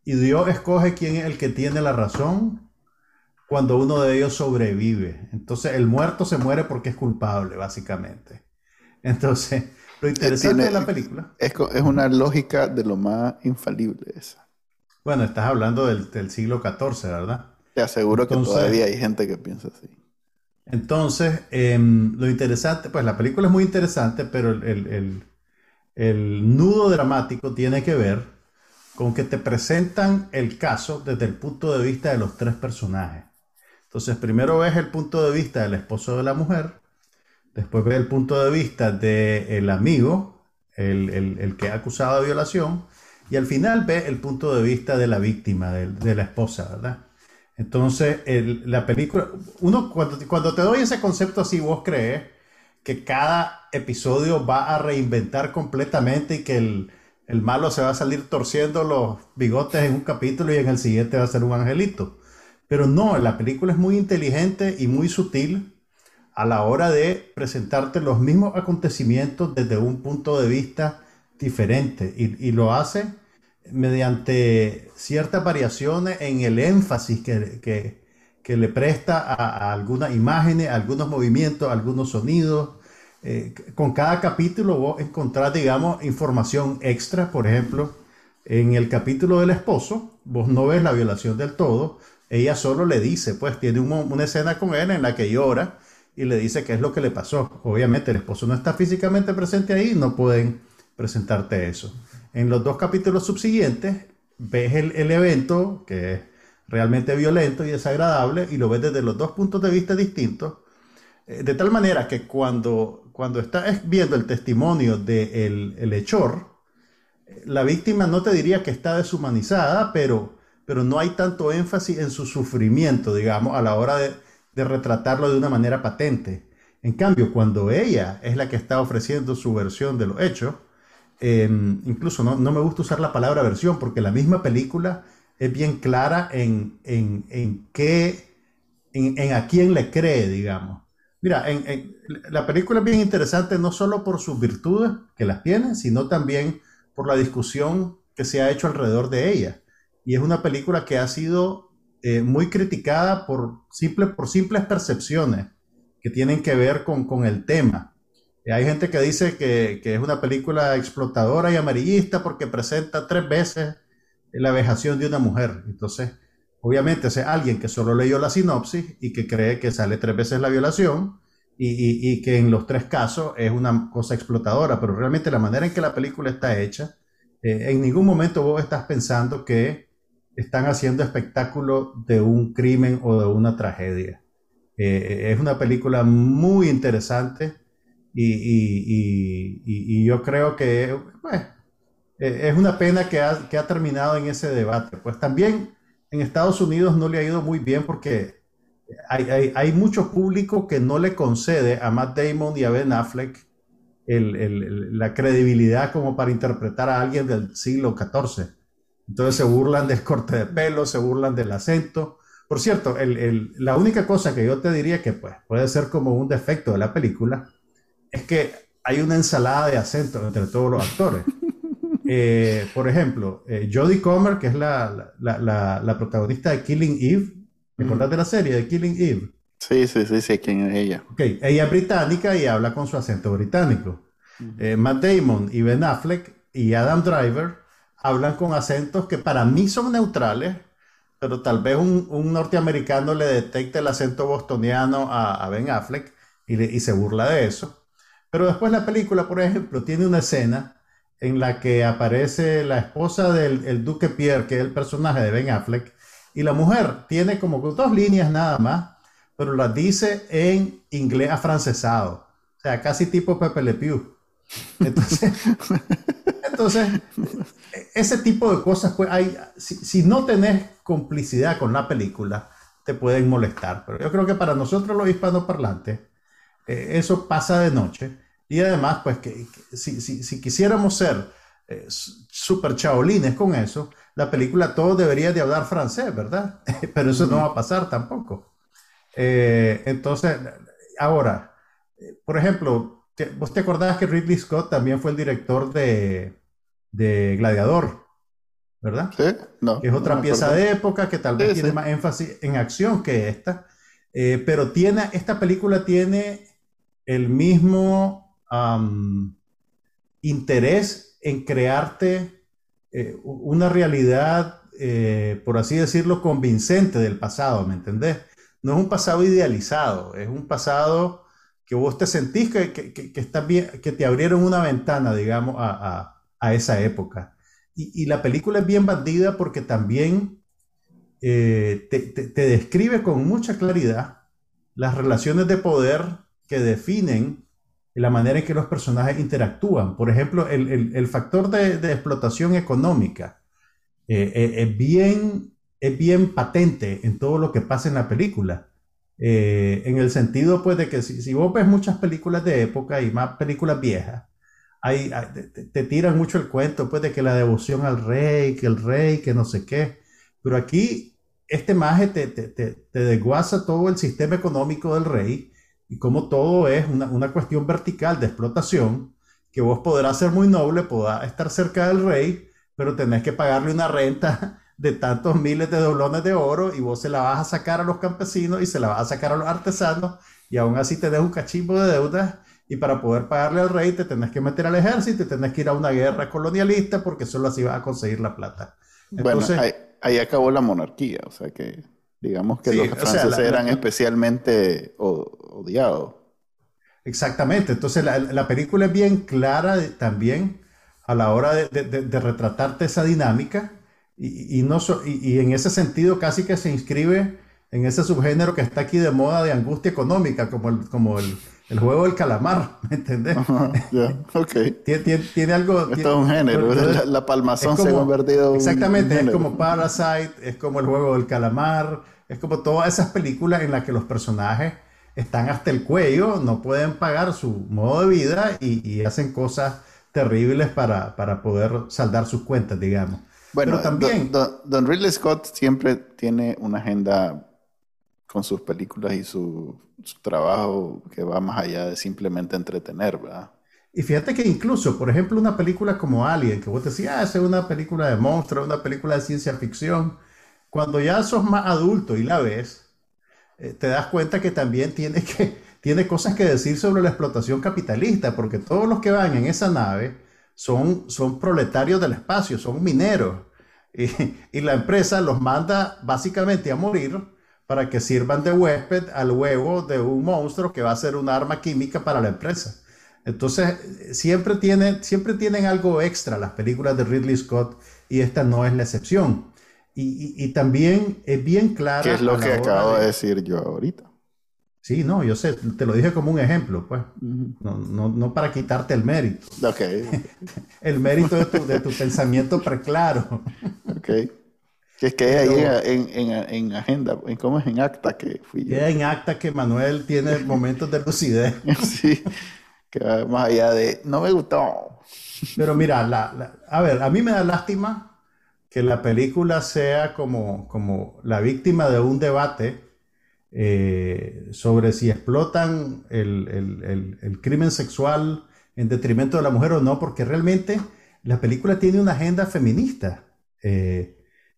y Dios escoge quién es el que tiene la razón cuando uno de ellos sobrevive. Entonces el muerto se muere porque es culpable, básicamente. Entonces, lo interesante de la película... Es, es, una lógica de lo más infalible esa. Bueno, estás hablando del, del siglo XIV, ¿verdad? Te aseguro que todavía hay gente que piensa así. Entonces, em, lo interesante, pues la película es muy interesante, pero el, el, nudo dramático tiene que ver con que te presentan el caso desde el punto de vista de los tres personajes. Entonces, primero ves el punto de vista del esposo de la mujer, después ves el punto de vista del amigo, el, que ha acusado de violación, y al final ves el punto de vista de la víctima, de la esposa, ¿verdad? Entonces, la película, uno cuando, cuando te doy ese concepto así, vos crees que cada episodio va a reinventar completamente y que el, el, malo se va a salir torciendo los bigotes en un capítulo y en el siguiente va a ser un angelito. Pero no, la película es muy inteligente y muy sutil a la hora de presentarte los mismos acontecimientos desde un punto de vista diferente y, y lo hace mediante ciertas variaciones en el énfasis que, le presta a, algunas imágenes, algunos movimientos, algunos sonidos. Eh, con cada capítulo vos encontrás, digamos, información extra. Por ejemplo, en el capítulo del esposo, vos no ves la violación del todo. Ella solo le dice, pues tiene una escena con él en la que llora y le dice qué es lo que le pasó. Obviamente el esposo no está físicamente presente ahí, no pueden presentarte eso. En los dos capítulos subsiguientes ves el, evento que es realmente violento y desagradable y lo ves desde los dos puntos de vista distintos. Eh, de tal manera que cuando, cuando estás viendo el testimonio del el hechor, la víctima no te diría que está deshumanizada, pero, pero no hay tanto énfasis en su sufrimiento, digamos, a la hora de, retratarlo de una manera patente. En cambio, cuando ella es la que está ofreciendo su versión de los hechos, Em, incluso no, me gusta usar la palabra versión porque la misma película es bien clara en, en, qué, en, a quién le cree, digamos. Mira, en, la película es bien interesante no solo por sus virtudes, que las tiene, sino también por la discusión que se ha hecho alrededor de ella. Y es una película que ha sido eh, muy criticada por, simple, por simples percepciones que tienen que ver con, con el tema. Hay gente que dice que, es una película explotadora y amarillista porque presenta tres veces la vejación de una mujer. Entonces, obviamente, es alguien que solo leyó la sinopsis y que cree que sale tres veces la violación y, que en los tres casos es una cosa explotadora, pero realmente la manera en que la película está hecha, eh, en ningún momento vos estás pensando que están haciendo espectáculo de un crimen o de una tragedia. Eh, es una película muy interesante y, yo creo que pues, e, es una pena que ha, terminado en ese debate. Pues también en Estados Unidos no le ha ido muy bien porque hay, mucho público que no le concede a Matt Damon y a Ben Affleck la credibilidad como para interpretar a alguien del siglo XIV. Entonces se burlan del corte de pelo, se burlan del acento. Por cierto, la única cosa que yo te diría que pues, puede ser como un defecto de la película es que hay una ensalada de acentos entre todos los actores. Eh, por ejemplo, eh, Jodie Comer, que es la, la, la, protagonista de Killing Eve, ¿te acuerdas de la serie de Killing Eve? Sí, sí, sí, sí, quién es ella. Okay. Ella es británica y habla con su acento británico. Eh, Matt Damon y Ben Affleck y Adam Driver hablan con acentos que para mí son neutrales, pero tal vez un, un norteamericano le detecte el acento bostoniano a, a Ben Affleck y, y se burla de eso. Pero después la película, por ejemplo, tiene una escena en la que aparece la esposa del duque Pierre, que es el personaje de Ben Affleck, y la mujer tiene como dos líneas nada más, pero las dice en inglés afrancesado, o sea, casi tipo Pepe Le Pew. Entonces, entonces ese tipo de cosas, pues hay, si, si no tenés complicidad con la película, te pueden molestar. Pero yo creo que para nosotros los hispanoparlantes, eh, eso pasa de noche Y además, pues que, si, si, quisiéramos ser eh, super chaolines con eso, la película todo debería de hablar francés, ¿verdad? Pero eso no va a pasar tampoco. Eh, entonces, ahora, eh, por ejemplo, ¿vos te acordás que Ridley Scott también fue el director de, de Gladiador? ¿Verdad? Sí, no. Que es otra pieza de época que tal vez tiene más énfasis en acción que esta. pero tiene, esta película tiene el mismo interés en crearte eh, una realidad, eh, por así decirlo, convincente del pasado, ¿me entendés? No es un pasado idealizado, es un pasado que vos te sentís que, que, está bien, que te abrieron una ventana, digamos, a, esa época. Y, la película es bien bandida porque también eh, te describe con mucha claridad las relaciones de poder que definen la manera en que los personajes interactúan. Por ejemplo, el, factor de, explotación económica eh, eh, es, bien, es bien patente en todo lo que pasa en la película. En el sentido, pues, de que si, vos ves muchas películas de época y más películas viejas, hay, te, tiran mucho el cuento, pues, de que la devoción al rey, que el rey, que no sé qué. Pero aquí, este maje te, te desguaza todo el sistema económico del rey y como todo es una, cuestión vertical de explotación, que vos podrás ser muy noble, podrás estar cerca del rey, pero tenés que pagarle una renta de tantos miles de doblones de oro y vos se la vas a sacar a los campesinos y se la vas a sacar a los artesanos y aún así tenés un cachimbo de deudas y para poder pagarle al rey te tenés que meter al ejército y tenés que ir a una guerra colonialista porque solo así vas a conseguir la plata. Entonces, bueno, ahí acabó la monarquía, o sea que... Digamos que los franceses eran especialmente odiados. Exactamente, entonces la, película es bien clara también a la hora de, retratarte esa dinámica y, no y, en ese sentido casi que se inscribe en ese subgénero que está aquí de moda de angustia económica, como el, como el, juego del calamar, ¿me entendés? tiene, algo... Esto es un género, la, palmazón se ha convertido en Exactamente, es como Parasite, es como el juego del calamar, es como todas esas películas en las que los personajes están hasta el cuello, no pueden pagar su modo de vida y, hacen cosas terribles para, poder saldar sus cuentas, digamos. Bueno, también... Don, Ridley Scott siempre tiene una agenda con sus películas y su, trabajo que va más allá de simplemente entretener, ¿verdad? Y fíjate que incluso, por ejemplo, una película como Alien, que vos decías, ah, es una película de monstruos, una película de ciencia ficción, cuando ya sos más adulto y la ves, eh, te das cuenta que también tiene, que, tiene cosas que decir sobre la explotación capitalista, porque todos los que van en esa nave son, son proletarios del espacio, son mineros. Y, y la empresa los manda básicamente a morir para que sirvan de huésped al huevo de un monstruo que va a ser un arma química para la empresa. Entonces, siempre, tiene, siempre tienen algo extra las películas de Ridley Scott y esta no es la excepción. Y, también es bien claro. ¿Qué es lo que acabo de... decir yo ahorita? Sí, no, yo sé, te lo dije como un ejemplo, pues. no, para quitarte el mérito. Ok. el mérito de tu, pensamiento preclaro. ok. Que es que ahí en, agenda, en cómo es en acta que fui yo. en acta que Manuel tiene momentos de lucidez. sí, que va más allá de, no me gustó. Pero mira, la, a ver, a mí me da lástima que la película sea como, como la víctima de un debate eh, sobre si explotan el, crimen sexual en detrimento de la mujer o no, porque realmente la película tiene una agenda feminista. Eh,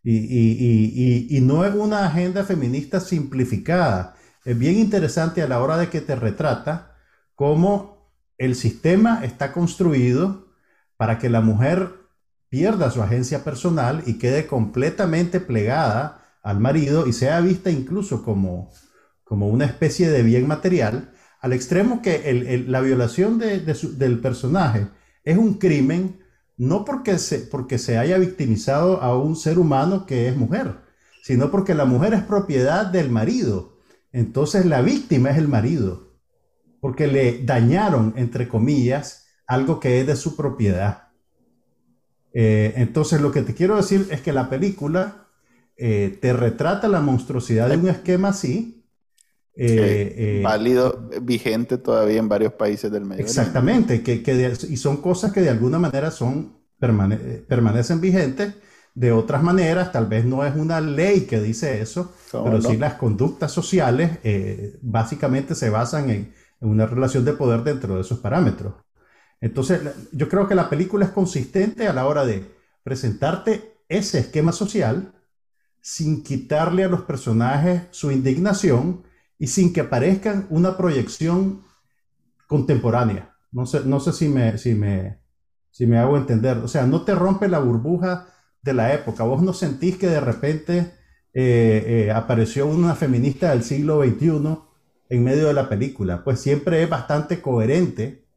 y, no es una agenda feminista simplificada. Es bien interesante a la hora de que te retrata cómo el sistema está construido para que la mujer pierda su agencia personal y quede completamente plegada al marido y sea vista incluso como, como una especie de bien material, al extremo que la violación del personaje es un crimen no porque se, porque se haya victimizado a un ser humano que es mujer, sino porque la mujer es propiedad del marido. Entonces la víctima es el marido, porque le dañaron, entre comillas, algo que es de su propiedad. Eh, entonces, lo que te quiero decir es que la película eh, te retrata la monstruosidad de un esquema así, eh, válido, vigente todavía en varios países del Medio Exactamente, que, que y son cosas que de alguna manera son permanecen vigentes. De otras maneras, tal vez no es una ley que dice eso, pero sí las conductas sociales básicamente se basan en, en una relación de poder dentro de esos parámetros. Entonces, yo creo que la película es consistente a la hora de presentarte ese esquema social sin quitarle a los personajes su indignación y sin que parezcan una proyección contemporánea. No sé, no sé si, me, si, me, si me hago entender. O sea, no te rompe la burbuja de la época. Vos no sentís que de repente eh, eh, apareció una feminista del siglo XXI en medio de la película. Pues siempre es bastante coherente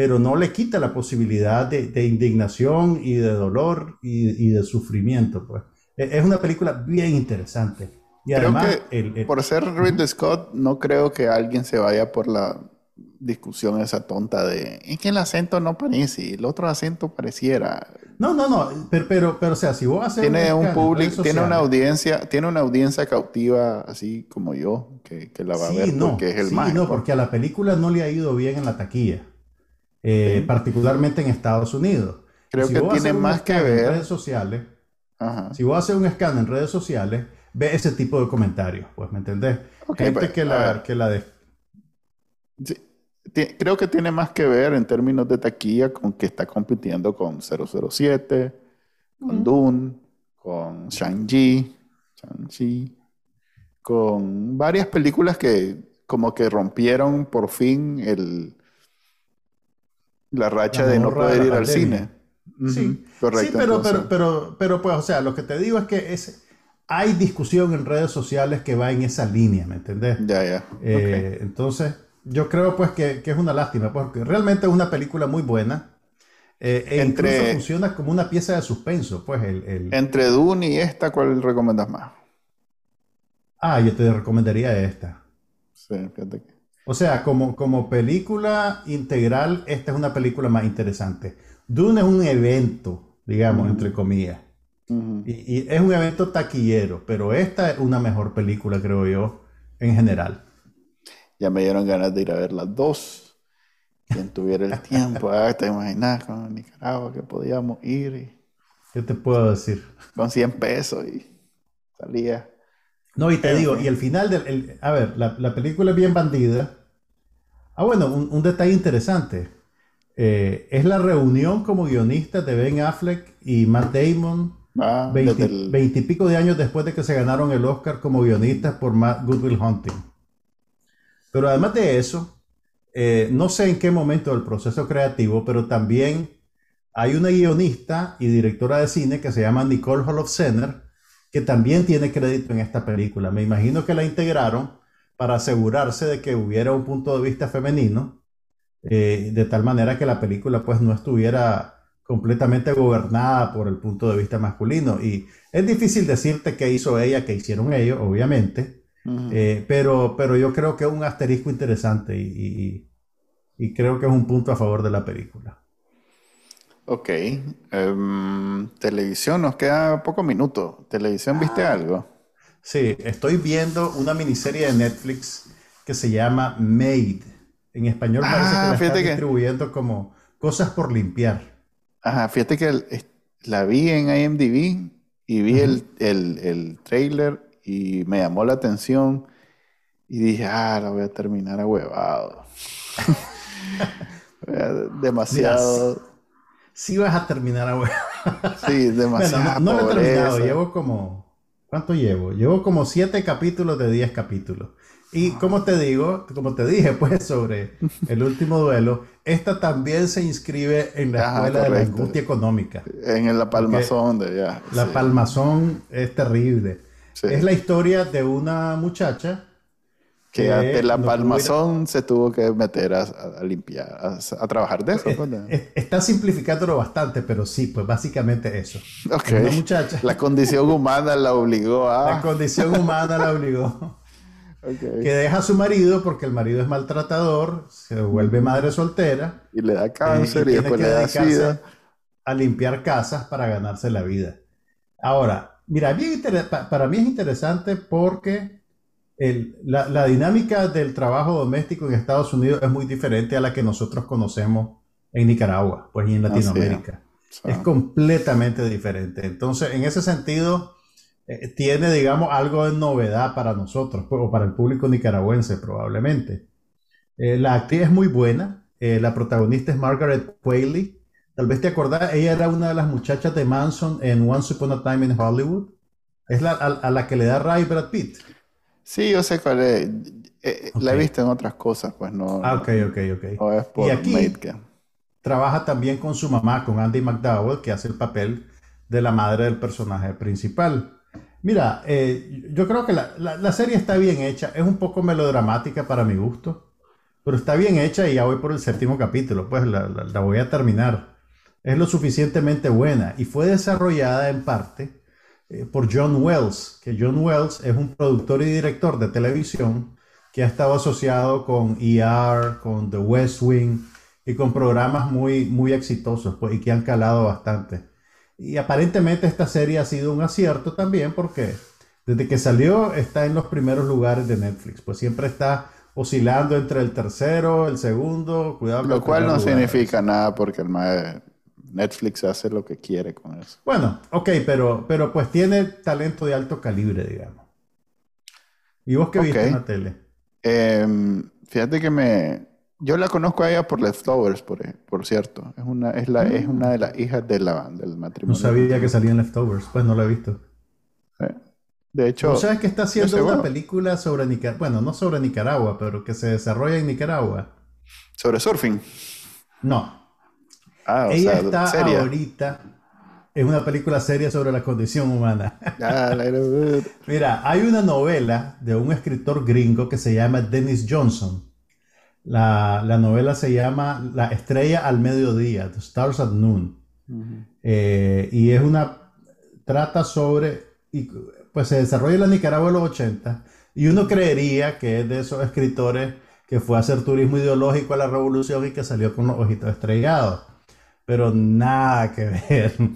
pero no le quita la posibilidad de, indignación y de dolor y, de sufrimiento. Pues. E, es una película bien interesante. Y además, por ser Ridley Scott, no creo que alguien se vaya por la discusión esa tonta de es que el acento no parece, el otro acento pareciera. No, no, no, pero, pero, pero o sea, si vos haces tiene un, público, tiene una audiencia, tiene una audiencia cautiva así como yo que, la va a ver porque es el sí, No, porque a la película no le ha ido bien en la taquilla. Eh, particularmente en Estados Unidos. Creo que tiene más que ver. En redes sociales, si vos haces un scan en redes sociales, ve ese tipo de comentarios, pues, ¿me entendés? Gente pues, que, la, que la creo que tiene más que ver en términos de taquilla con que está compitiendo con 007, con Dune, con Shang-Chi, con varias películas que como que rompieron por fin el, la racha de no poder ir al cine. Sí, correcto. Sí, pero, pero, pero, pero, pues, o sea, lo que te digo es que es, hay discusión en redes sociales que va en esa línea, ¿me entendés? Ya, ya. Eh, entonces, yo creo pues que, es una lástima, porque realmente es una película muy buena. Eh, e entre, incluso funciona como una pieza de suspenso, pues el, Entre Dune y esta, ¿cuál recomiendas más? Ah, yo te recomendaría esta. Sí, fíjate que... O sea, como, como película integral, esta es una película más interesante. Dune es un evento, digamos, entre comillas. Y, es un evento taquillero, pero esta es una mejor película, creo yo, en general. Ya me dieron ganas de ir a ver las dos. Quien tuviera el tiempo, ah, te imaginas con Nicaragua que podíamos ir. Y... ¿Qué te puedo decir? Con 100 pesos y salía. No, y te digo, y el final del. a ver, la, la película es bien bandida Ah, bueno, un, detalle interesante. Eh, es la reunión como guionista de Ben Affleck y Matt Damon ah, veintipico de años después de que se ganaron el Oscar como guionistas por Matt Goodwill Hunting. Pero además de eso, eh, no sé en qué momento del proceso creativo, pero también hay una guionista y directora de cine que se llama Nicole Holofcener, que también tiene crédito en esta película. Me imagino que la integraron para asegurarse de que hubiera un punto de vista femenino, eh, de tal manera que la película pues no estuviera completamente gobernada por el punto de vista masculino. Y es difícil decirte qué hizo ella, qué hicieron ellos, obviamente, eh, pero, pero yo creo que es un asterisco interesante y, creo que es un punto a favor de la película. Ok. Em, televisión, nos queda poco minuto. ¿Televisión viste ah. algo? Sí, estoy viendo una miniserie de Netflix que se llama Made. En español parece que la ah, está distribuyendo como cosas por limpiar. Ajá, fíjate que la vi en IMDb y vi el, el, trailer y me llamó la atención y dije, ah, la voy a terminar a huevado. demasiado. sí, vas a terminar a huevado. sí, demasiado. no, lo he terminado, llevo como ¿Cuánto llevo? Llevo como siete capítulos de diez capítulos. Y como te digo, como te dije, pues sobre el último duelo, esta también se inscribe en la escuela de la angustia económica. En la palmazón de ya. La palmazón es terrible. Es la historia de una muchacha que, ante la palmazón se tuvo que meter a, limpiar, a, trabajar de eso. Pues, está simplificándolo bastante, pero sí, pues básicamente eso. Una muchacha. La condición humana la obligó a. La condición humana la obligó. Que deja a su marido porque el marido es maltratador, se vuelve madre soltera. Y le da cáncer y, después le da sida. A limpiar casas para ganarse la vida. Ahora, mira, para mí es interesante porque la, la, dinámica del trabajo doméstico en Estados Unidos es muy diferente a la que nosotros conocemos en Nicaragua, pues y en Latinoamérica. Es completamente diferente. Entonces, en ese sentido, eh, tiene, digamos, algo de novedad para nosotros, pues, o para el público nicaragüense probablemente. Eh, la actriz es muy buena. Eh, la protagonista es Margaret Qualley. Tal vez te acordás, ella era una de las muchachas de Manson en Once Upon a Time in Hollywood. Es la, a, la que le da Ray Brad Pitt. Sí, yo sé cuál es. La he visto en otras cosas, pues no. Ah, ok, ok, ok. y aquí trabaja también con su mamá, con Andy McDowell, que hace el papel de la madre del personaje principal. Mira, eh, yo creo que la, serie está bien hecha, es un poco melodramática para mi gusto, pero está bien hecha y ya voy por el séptimo capítulo, pues la, voy a terminar. Es lo suficientemente buena y fue desarrollada en parte eh, por John Wells, que John Wells es un productor y director de televisión que ha estado asociado con ER, con The West Wing y con programas muy, muy exitosos pues, y que han calado bastante. Y aparentemente esta serie ha sido un acierto también porque desde que salió está en los primeros lugares de Netflix. Pues siempre está oscilando entre el tercero, el segundo, cuidado. Lo cual no significa nada porque el Netflix hace lo que quiere con eso. Bueno, ok, pero, pero pues tiene talento de alto calibre, digamos. ¿Y vos qué viste en la tele? Em, fíjate que me, yo la conozco a ella por Leftovers, por, por cierto. Es una, es, la, es una de las hijas de la, del matrimonio. No sabía que salía en Leftovers, pues no la he visto. De hecho. sabes que está haciendo una película sobre Nicaragua? Bueno, no sobre Nicaragua, pero que se desarrolla en Nicaragua. ¿Sobre surfing? No. Ah, o Ella está ahorita en una película seria sobre la condición humana. Ah, Mira, hay una novela de un escritor gringo que se llama Dennis Johnson la, novela se llama La estrella al mediodía, The Stars at Noon. Eh, y es una, trata sobre, y, pues se desarrolla en la Nicaragua de los 80, y uno creería que es de esos escritores que fue a hacer turismo ideológico a la revolución y que salió con los ojitos estrellados. Pero nada que ver.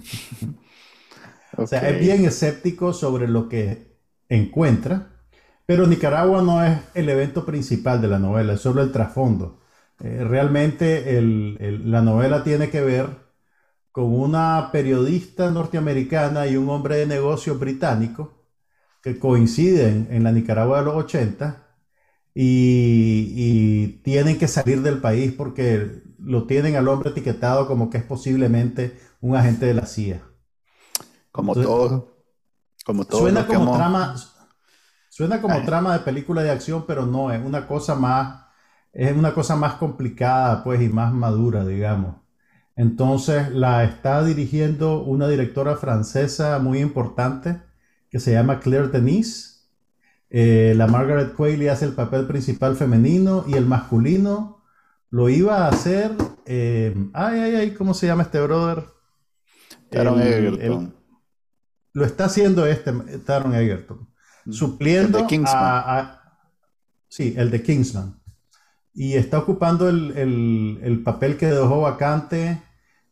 O sea, es bien escéptico sobre lo que encuentra pero Nicaragua no es el evento principal de la novela, es solo el trasfondo. Eh, realmente la novela tiene que ver con una periodista norteamericana y un hombre de negocios británico que coinciden en la Nicaragua de los 80 y, tienen que salir del país porque lo tienen al hombre etiquetado como que es posiblemente un agente de la CIA. Como todo. Como todo. Suena como trama Suena como trama de película de acción, pero no, es una cosa más, es una cosa más complicada, pues, y más madura, digamos. Entonces la está dirigiendo una directora francesa muy importante que se llama Claire Denis. Eh, la Margaret Qualley hace el papel principal femenino y el masculino lo iba a hacer. Eh, ay, ay, ay, ¿cómo se llama este brother? Taron Egerton. lo está haciendo este, Taron Egerton supliendo el de a, Sí, el de Kingsman. Y está ocupando el, papel que dejó vacante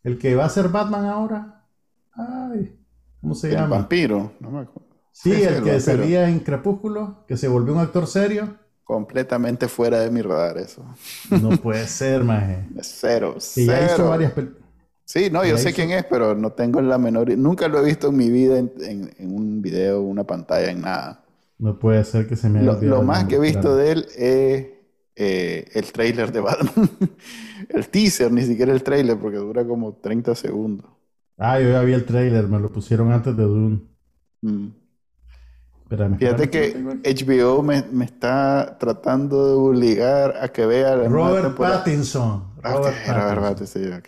el que va a ser Batman ahora. Ay, ¿cómo se llama? El vampiro, no me acuerdo. Sí, el, que salía en Crepúsculo, que se volvió un actor serio. Completamente fuera de mi radar eso. No puede ser, maje. Cero, cero. ya hizo varias Sí, no, yo sé quién es, pero no tengo la menor... Nunca lo he visto en mi vida en, en un video, una pantalla, en nada. No puede ser que se me haya Lo, lo más que he visto de él es eh, el trailer de Batman. el teaser, ni siquiera el trailer, porque dura como 30 segundos. Ah, yo ya vi el trailer, me lo pusieron antes de Dune. Mm. Fíjate que HBO me, me, está tratando de obligar a que vea la Robert Pattinson. Ah, Robert Pattinson.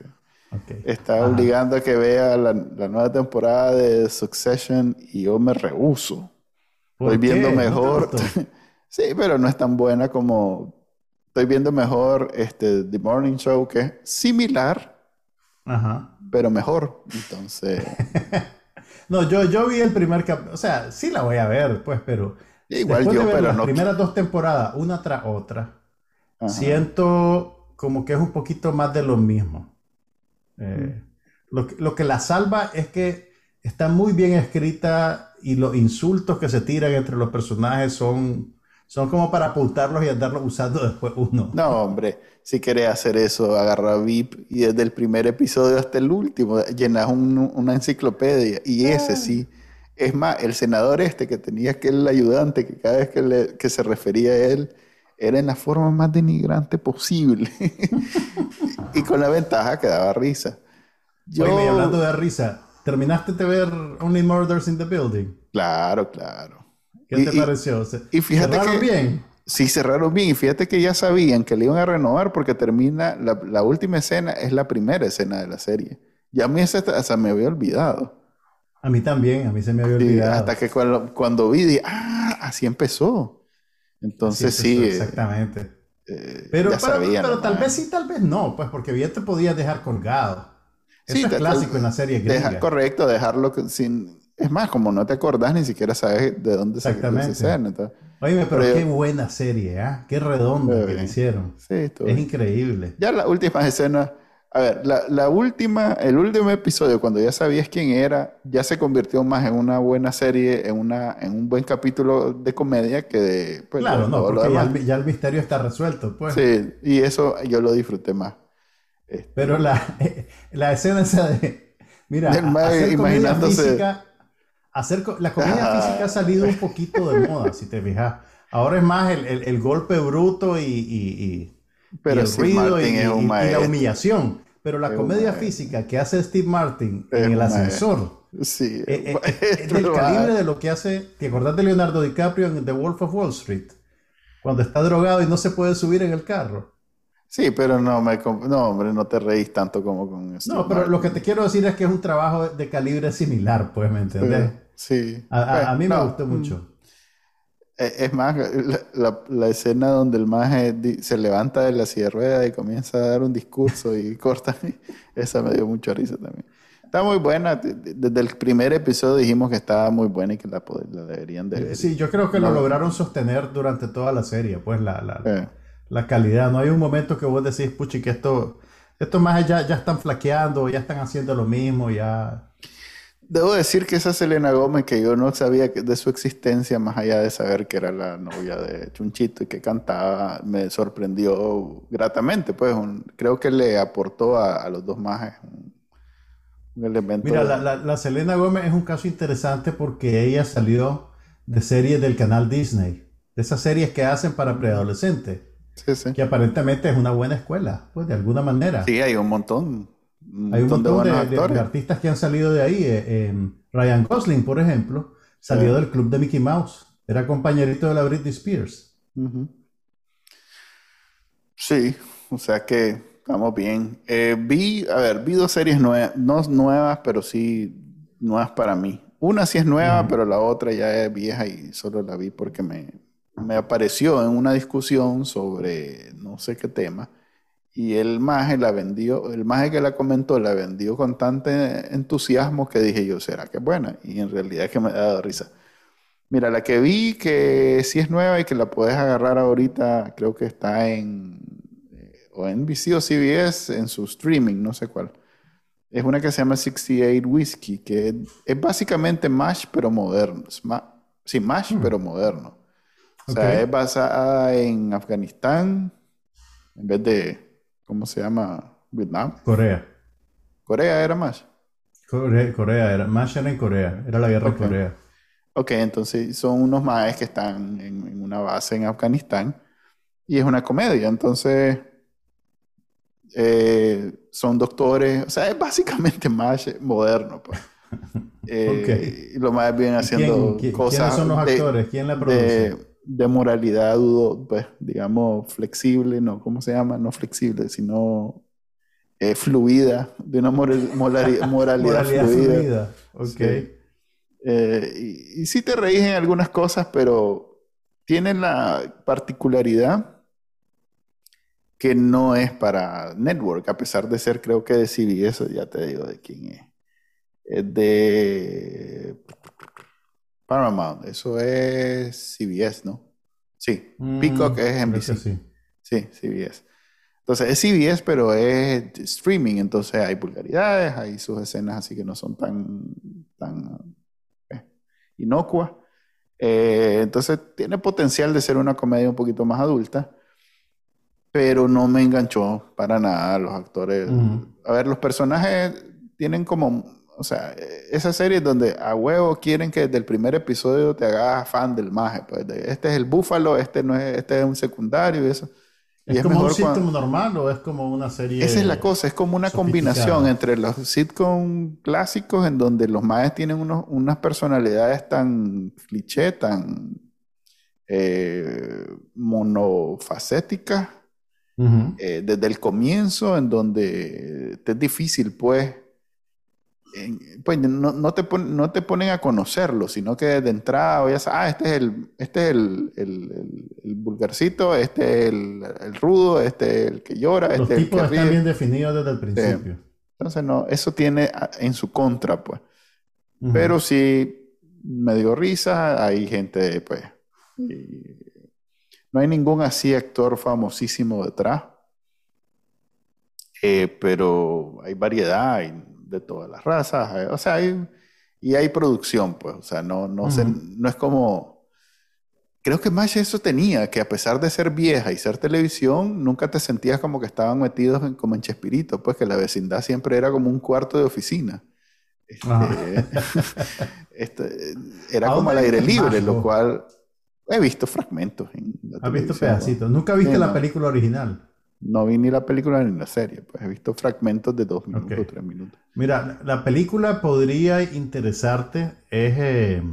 okay. Está obligando a que vea la, la, nueva temporada de Succession y yo me rehuso. Estoy viendo mejor. sí, pero no es tan buena como. Estoy viendo mejor este The Morning Show, que es similar, pero mejor. Entonces. no, yo, yo vi el primer cap... O sea, sí la voy a ver, pues, pero. Igual yo, de ver pero las primeras dos temporadas, una tras otra, siento como que es un poquito más de lo mismo. Eh, lo, lo que la salva es que está muy bien escrita y los insultos que se tiran entre los personajes son, son como para apuntarlos y andarlos usando después uno. No, hombre, si querés hacer eso, agarra VIP y desde el primer episodio hasta el último llenas una enciclopedia y ese sí. Es más, el senador este que tenía que el ayudante, que cada vez que, le, que se refería a él, era en la forma más denigrante posible. y con la ventaja que daba risa. Yo... Oye, hablando de risa, ¿terminaste de ver Only Murders in the Building? Claro, claro. ¿Qué te pareció? Y fíjate ¿Cerraron bien? Sí, cerraron bien. Y fíjate que ya sabían que le iban a renovar porque termina, la, última escena es la primera escena de la serie. Ya a mí esa, me había olvidado. A mí también, a mí se me había olvidado. hasta que cuando, vi, dije, ah, así empezó. Entonces sí. Eh, exactamente. Eh, pero, pero, tal vez sí, tal vez no, pues porque bien te podías dejar colgado. Eso es clásico en la serie gringa. correcto, dejarlo sin... Es más, como no te acordás, ni siquiera sabes de dónde se escena. Oye, pero, qué buena serie, ¿eh? Qué redonda que hicieron. Sí, es increíble. Ya las últimas escenas a ver, la, última, el último episodio, cuando ya sabías quién era, ya se convirtió más en una buena serie, en, una, en un buen capítulo de comedia que de... Pues, claro, no, porque ya el, misterio está resuelto, pues. Sí, y eso yo lo disfruté más. Este, Pero la, la escena esa de... Mira, hacer imaginándose... Física, hacer, la comedia física ha salido un poquito de moda, si te fijas. Ahora es más el, el, golpe bruto y, y, Pero el ruido y, la humillación. Pero la comedia física que hace Steve Martin en el ascensor sí, eh, eh, es, del calibre de lo que hace. ¿Te acordás de Leonardo DiCaprio en The Wolf of Wall Street? Cuando está drogado y no se puede subir en el carro. Sí, pero no, me, no, hombre, no te reís tanto como con eso. No, pero lo que te quiero decir es que es un trabajo de calibre similar, pues, ¿me entiendes? Sí. A, mí me gustó mucho. Eh, es más, la, escena donde el maje se levanta de la silla de ruedas y comienza a dar un discurso y corta, esa me dio mucha risa también. Está muy buena. Desde el primer episodio dijimos que estaba muy buena y que la, deberían de ver. Sí, yo creo que lo lograron sostener durante toda la serie, pues la, la, la, calidad. No hay un momento que vos decís, puchi, que esto, estos más ya, ya están flaqueando, ya están haciendo lo mismo, ya... Debo decir que esa Selena Gómez, que yo no sabía de su existencia, más allá de saber que era la novia de Chunchito y que cantaba, me sorprendió gratamente. Pues creo que le aportó a, los dos más un, elemento. Mira, la, la, Selena Gómez es un caso interesante porque ella salió de series del canal Disney, de esas series que hacen para preadolescentes. Sí, sí. Que aparentemente es una buena escuela, pues de alguna manera. Sí, hay un montón. Hay un montón de, artistas que han salido de ahí. Eh, em, Ryan Gosling, por ejemplo, salió del club de Mickey Mouse. Era compañerito de la Britney Spears. Sí, o sea que estamos bien. Eh, vi, a ver, vi dos series nuevas, no nuevas, pero sí nuevas para mí. Una sí es nueva, pero la otra ya es vieja y solo la vi porque me, me apareció en una discusión sobre no sé qué tema y el maje la vendió, el maje que la comentó la vendió con tanto entusiasmo que dije yo, ¿será que es buena? Y en realidad es que me ha dado risa. Mira, la que vi que sí es nueva y que la puedes agarrar ahorita, creo que está en eh, o NBC o CBS en su streaming, no sé cuál. Es una que se llama 68 Whiskey, que es, básicamente MASH pero moderno. sí, MASH hmm. pero moderno. O sea, es basada en Afganistán en vez de ¿Cómo se llama? ¿Vietnam? Corea. ¿Corea era más? Corea, era. Más era en Corea. Era la guerra de Corea. Ok, entonces son unos maes que están en, una base en Afganistán y es una comedia. Entonces eh, son doctores, o sea, es básicamente más moderno. Pues. Eh, y lo más bien haciendo cosas. ¿Quiénes son los actores? ¿Quién la produce? de moralidad, pues, digamos, flexible, no, ¿cómo se llama? No flexible, sino eh, fluida, de una moralidad, fluida. Eh, y, y, sí te reís en algunas cosas, pero tienen la particularidad que no es para Network, a pesar de ser, creo que de CBS, ya te digo de quién es. Es de Paramount, eso es CBS, ¿no? Sí, mm, Peacock es NBC. Sí. sí, CBS. Entonces es CBS, pero es streaming, entonces hay vulgaridades, hay sus escenas así que no son tan, tan eh, inocuas. Eh, entonces tiene potencial de ser una comedia un poquito más adulta, pero no me enganchó para nada los actores. A ver, los personajes tienen como, o sea, esa serie donde a huevo quieren que desde el primer episodio te hagas fan del maje, pues este es el búfalo, este no es, este es un secundario y eso. ¿Es, como un sitcom normal o es como una serie? Esa es la cosa, es como una combinación entre los sitcom clásicos en donde los maes tienen unos, unas personalidades tan cliché, tan eh, monofacéticas, eh, desde el comienzo, en donde es difícil, pues, pues no, no, te no te ponen a conocerlo, sino que de entrada ya sabes, ah, este es el, este es el, el, el, vulgarcito, este es el, rudo, este es el que llora, Los este tipos el que están bien definidos desde el principio. Entonces, no, eso tiene en su contra, pues. Pero sí, me dio risa, hay gente, pues, no hay ningún así actor famosísimo detrás, eh, pero hay variedad, hay de todas las razas, eh, o sea, hay, y hay producción, pues, o sea, no, no, no es como... Creo que más eso tenía, que a pesar de ser vieja y ser televisión, nunca te sentías como que estaban metidos en, como en Chespirito, pues que la vecindad siempre era como un cuarto de oficina. Este, este, era como al aire libre, lo cual he visto fragmentos. ¿Has visto pedacitos? ¿Nunca viste la película original? No vi ni la película ni la serie, pues he visto fragmentos de dos minutos o tres minutos. Mira, la película podría interesarte, es... Eh...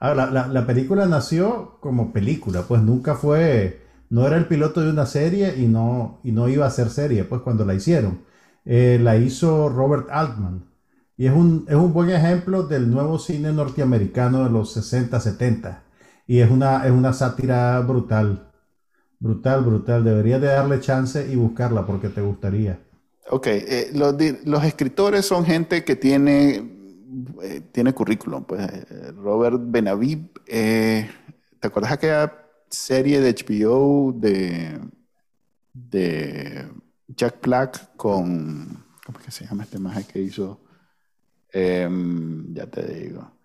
la, la, película nació como película, pues nunca fue, no era el piloto de una serie y no, y no iba a ser serie, pues cuando la hicieron. Eh, la hizo Robert Altman. Y es un, es un buen ejemplo del nuevo cine norteamericano de los 60, 70. Y es una, es una sátira brutal. Brutal, brutal. Deberías de darle chance y buscarla porque te gustaría. Ok, eh, los, escritores son gente que tiene, eh, tiene currículum. Pues eh, Robert Benaviv, ¿te acuerdas aquella serie de HBO de, de Jack Black con, ¿cómo es que se llama este maje que hizo? Em, ya te digo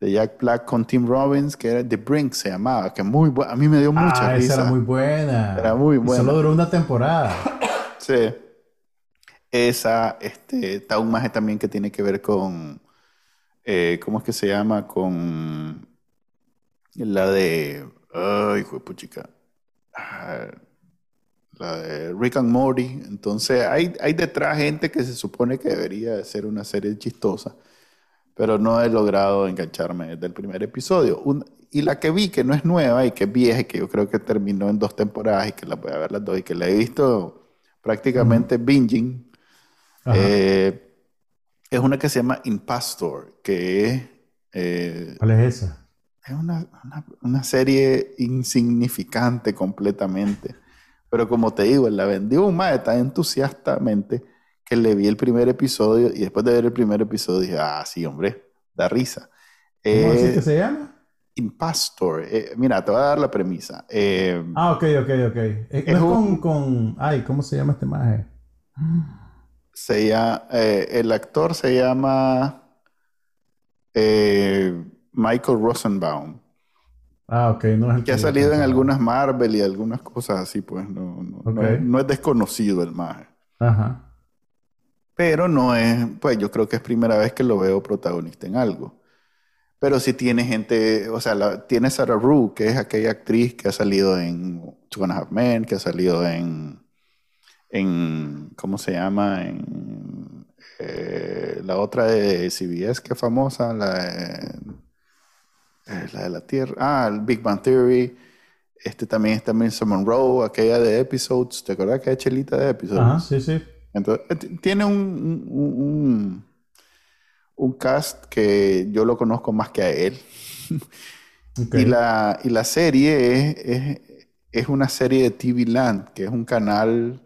de Jack Black con Tim Robbins, que era The Brink, se llamaba, que muy A mí me dio mucha ah, risa. Esa era muy buena. Era muy buena. solo duró una temporada. sí. Esa, este, está un maje también que tiene que ver con, eh, ¿cómo es que se llama? Con la de, ay, hijo de puchica. Ah, la de Rick and Morty. Entonces, hay, hay detrás gente que se supone que debería ser una serie chistosa pero no he logrado engancharme desde el primer episodio. y la que vi, que no es nueva y que es vieja, y que yo creo que terminó en dos temporadas y que la voy a ver las dos y que la he visto prácticamente binging, eh, es una que se llama Impastor, que es... Eh, ¿Cuál es esa? Es una, una, serie insignificante completamente. Pero como te digo, la vendió un mae tan entusiastamente que le vi el primer episodio y después de ver el primer episodio dije, ah, sí, hombre, da risa. ¿Cómo así que se llama? Impastor. Eh, mira, te voy a dar la premisa. Eh, ah, ok, ok, ok. Es, con, con, Ay, ¿cómo se llama este maje? Se llama... Eh, el actor se llama... Michael Rosenbaum. Ah, ok, no es el que, ha salido en algunas Marvel y algunas cosas así, pues no, no, no, es desconocido el maje. Ajá. Pero no es, pues yo creo que es primera vez que lo veo protagonista en algo. Pero sí tiene gente, o sea, tiene Sarah Rue, que es aquella actriz que ha salido en Two and a Half Men, que ha salido en, en ¿cómo se llama? En eh, la otra de CBS, que es famosa, la de, eh, la de la Tierra, ah, el Big Bang Theory. Este también está Milson Monroe, aquella de Episodes, ¿te acuerdas que hay chelita de Episodes? Ah, sí, sí. Entonces, eh, tiene un, un, cast que yo lo conozco más que a él. y, la, y la serie es, es, una serie de TV Land, que es un canal...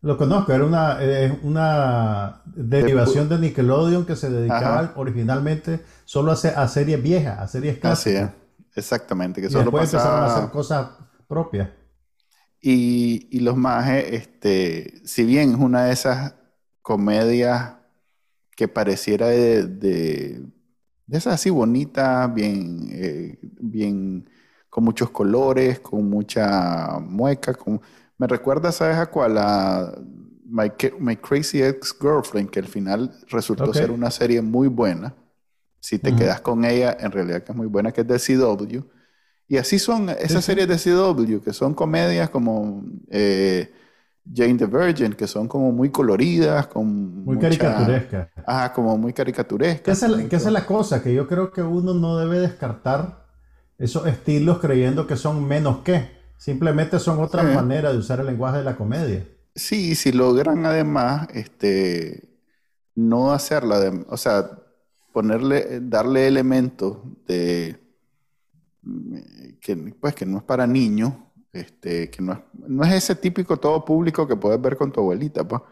Lo conozco, era una, una derivación de, Nickelodeon que se dedicaba originalmente solo a, a, series viejas, a series clásicas. Así es, exactamente. Que y después empezaron a hacer cosas propias. Y, los majes, este, si bien es una de esas comedias que pareciera de, De esas así bonitas, bien, eh, bien, con muchos colores, con mucha mueca. Con... Me recuerda, ¿sabes a cuál? A My, My Crazy Ex-Girlfriend, que al final resultó ser una serie muy buena. Si te quedas con ella, en realidad que es muy buena, que es de CW. Y así son esas series de CW, que son comedias como eh, Jane the Virgin, que son como muy coloridas, con muy caricaturescas. Ajá, como muy caricaturescas. ¿Qué es, la cosa? Que yo creo que uno no debe descartar esos estilos creyendo que son menos que. Simplemente son otra manera de usar el lenguaje de la comedia. Sí, si logran además este, no hacerla, de, o sea, ponerle, darle elementos de que, pues, que no es para niños, este, que no es, no es ese típico todo público que puedes ver con tu abuelita, pues.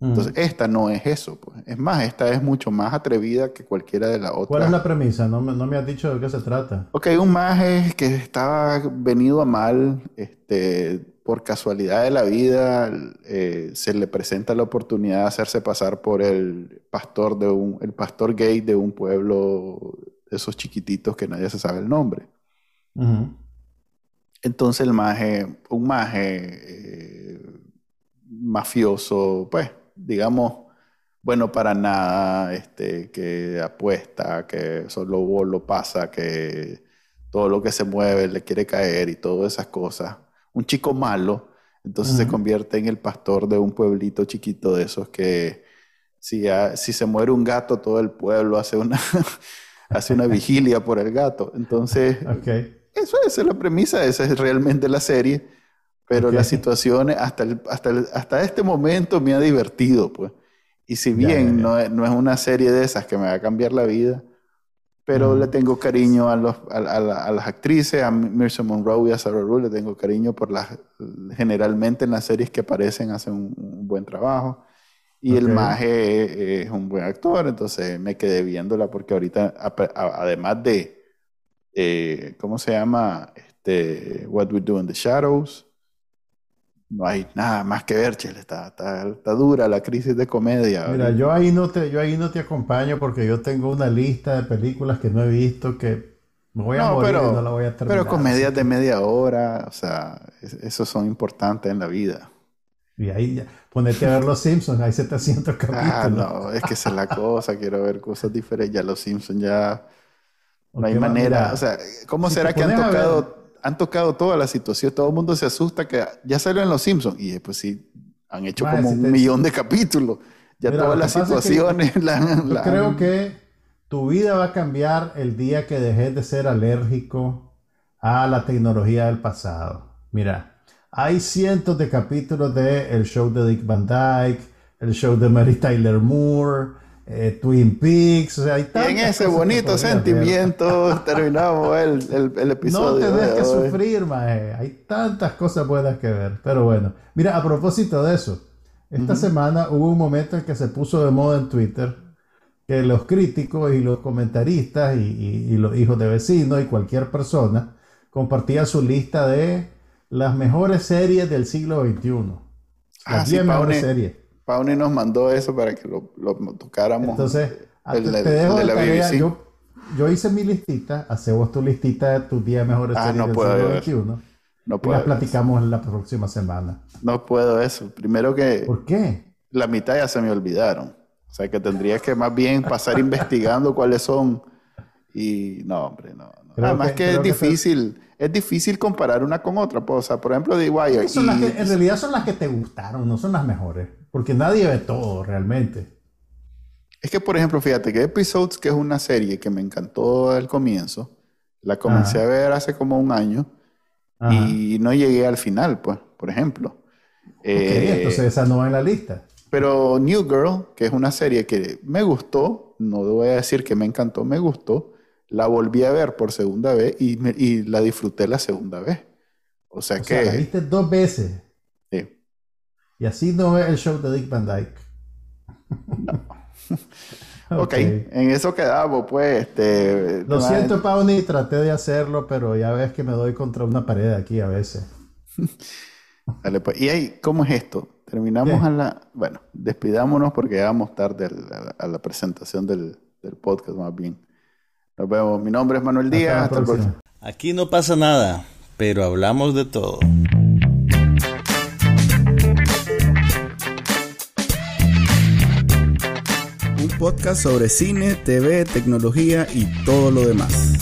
Entonces, esta no es eso, pues. Es más, esta es mucho más atrevida que cualquiera de las otras. ¿Cuál es la premisa? No me, no me has dicho de qué se trata. Ok, un maje que estaba venido a mal, este, por casualidad de la vida, eh, se le presenta la oportunidad de hacerse pasar por el pastor de un, el pastor gay de un pueblo de esos chiquititos que nadie se sabe el nombre. Entonces el maje, un maje eh, mafioso, pues, digamos, bueno para nada, este, que apuesta, que solo lo pasa, que todo lo que se mueve le quiere caer y todas esas cosas. Un chico malo, entonces se convierte en el pastor de un pueblito chiquito de esos que si, si se muere un gato, todo el pueblo hace una, hace una vigilia por el gato. Entonces, eso esa es la premisa, esa es realmente la serie. Pero las situaciones, hasta, hasta, hasta este momento me ha divertido, pues. Y si bien No, es, no, es, una serie de esas que me va a cambiar la vida, pero le tengo cariño a, los, a, a, las actrices, a Mirza Monroe y a Sarah Rue, le tengo cariño por las, generalmente en las series que aparecen hacen un, buen trabajo. Y el Maje es un buen actor, entonces me quedé viéndola porque ahorita, además de eh, ¿cómo se llama? Este, What We Do in the Shadows. No hay nada más que ver, Chile. Está, está, dura la crisis de comedia. Mira, yo ahí, no te, yo ahí no te acompaño porque yo tengo una lista de películas que no he visto que me voy a morir pero, y no la voy a terminar. Pero comedias de media hora, o sea, esos son importantes en la vida. Y ahí ya, ponete a ver Los Simpsons, hay 700 capítulos. Ah, no, es que esa es la cosa, quiero ver cosas diferentes. Ya Los Simpsons ya no hay manera. O sea, ¿cómo será que han tocado, han tocado toda la situación? Todo el mundo se asusta que ya salió en Los Simpsons. Y pues sí, han hecho como un millón de capítulos. Ya todas las situaciones. yo creo que tu vida va a cambiar el día que dejes de ser alérgico a la tecnología del pasado. Mira, hay cientos de capítulos de el show de Dick Van Dyke, el show de Mary Tyler Moore, eh, Twin Peaks, o sea, hay Y en ese bonito sentimiento terminamos el, el, episodio. No tenés que sufrir, mae. Hay tantas cosas buenas que ver. Pero bueno, mira, a propósito de eso, esta semana hubo un momento en que se puso de moda en Twitter que los críticos y los comentaristas y, los hijos de vecinos y cualquier persona compartían su lista de las mejores series del siglo XXI. Las 10 ah, mejores series. Pauni nos mandó eso para que lo, lo tocáramos. Entonces, el, te, dejo de la tarea. Yo, yo, hice mi listita, hacemos tu listita de tus 10 mejores ah, no puedo del No puedo. Y la platicamos la próxima semana. No puedo eso. Primero que. ¿Por qué? La mitad ya se me olvidaron. O sea que tendrías que más bien pasar investigando cuáles son. Y no, hombre, no. Además que, es difícil es difícil comparar una con otra. Pues, o sea, por ejemplo, The Wire. en realidad son las que te gustaron, no son las mejores. Porque nadie ve todo realmente. Es que, por ejemplo, fíjate que Episodes, que es una serie que me encantó al comienzo, la comencé a ver hace como un año y no llegué al final, pues, por ejemplo. Eh, entonces esa no va en la lista. Pero New Girl, que es una serie que me gustó, no voy a decir que me encantó, me gustó, la volví a ver por segunda vez y, la disfruté la segunda vez. O sea que... la viste dos veces. Y así no es el show de Dick Van Dyke. No. ok, en eso quedamos, pues. Este, Lo siento, Pauni, traté de hacerlo, pero ya ves que me doy contra una pared aquí a veces. Dale, pues. ¿Y ahí, cómo es esto? Terminamos a la. Bueno, despidámonos porque ya vamos tarde a la, presentación del, del podcast, más bien. Nos vemos. Mi nombre es Manuel Díaz. Hasta, el próximo. Aquí no pasa nada, pero hablamos de todo. Podcast sobre cine, TV, tecnología y todo lo demás.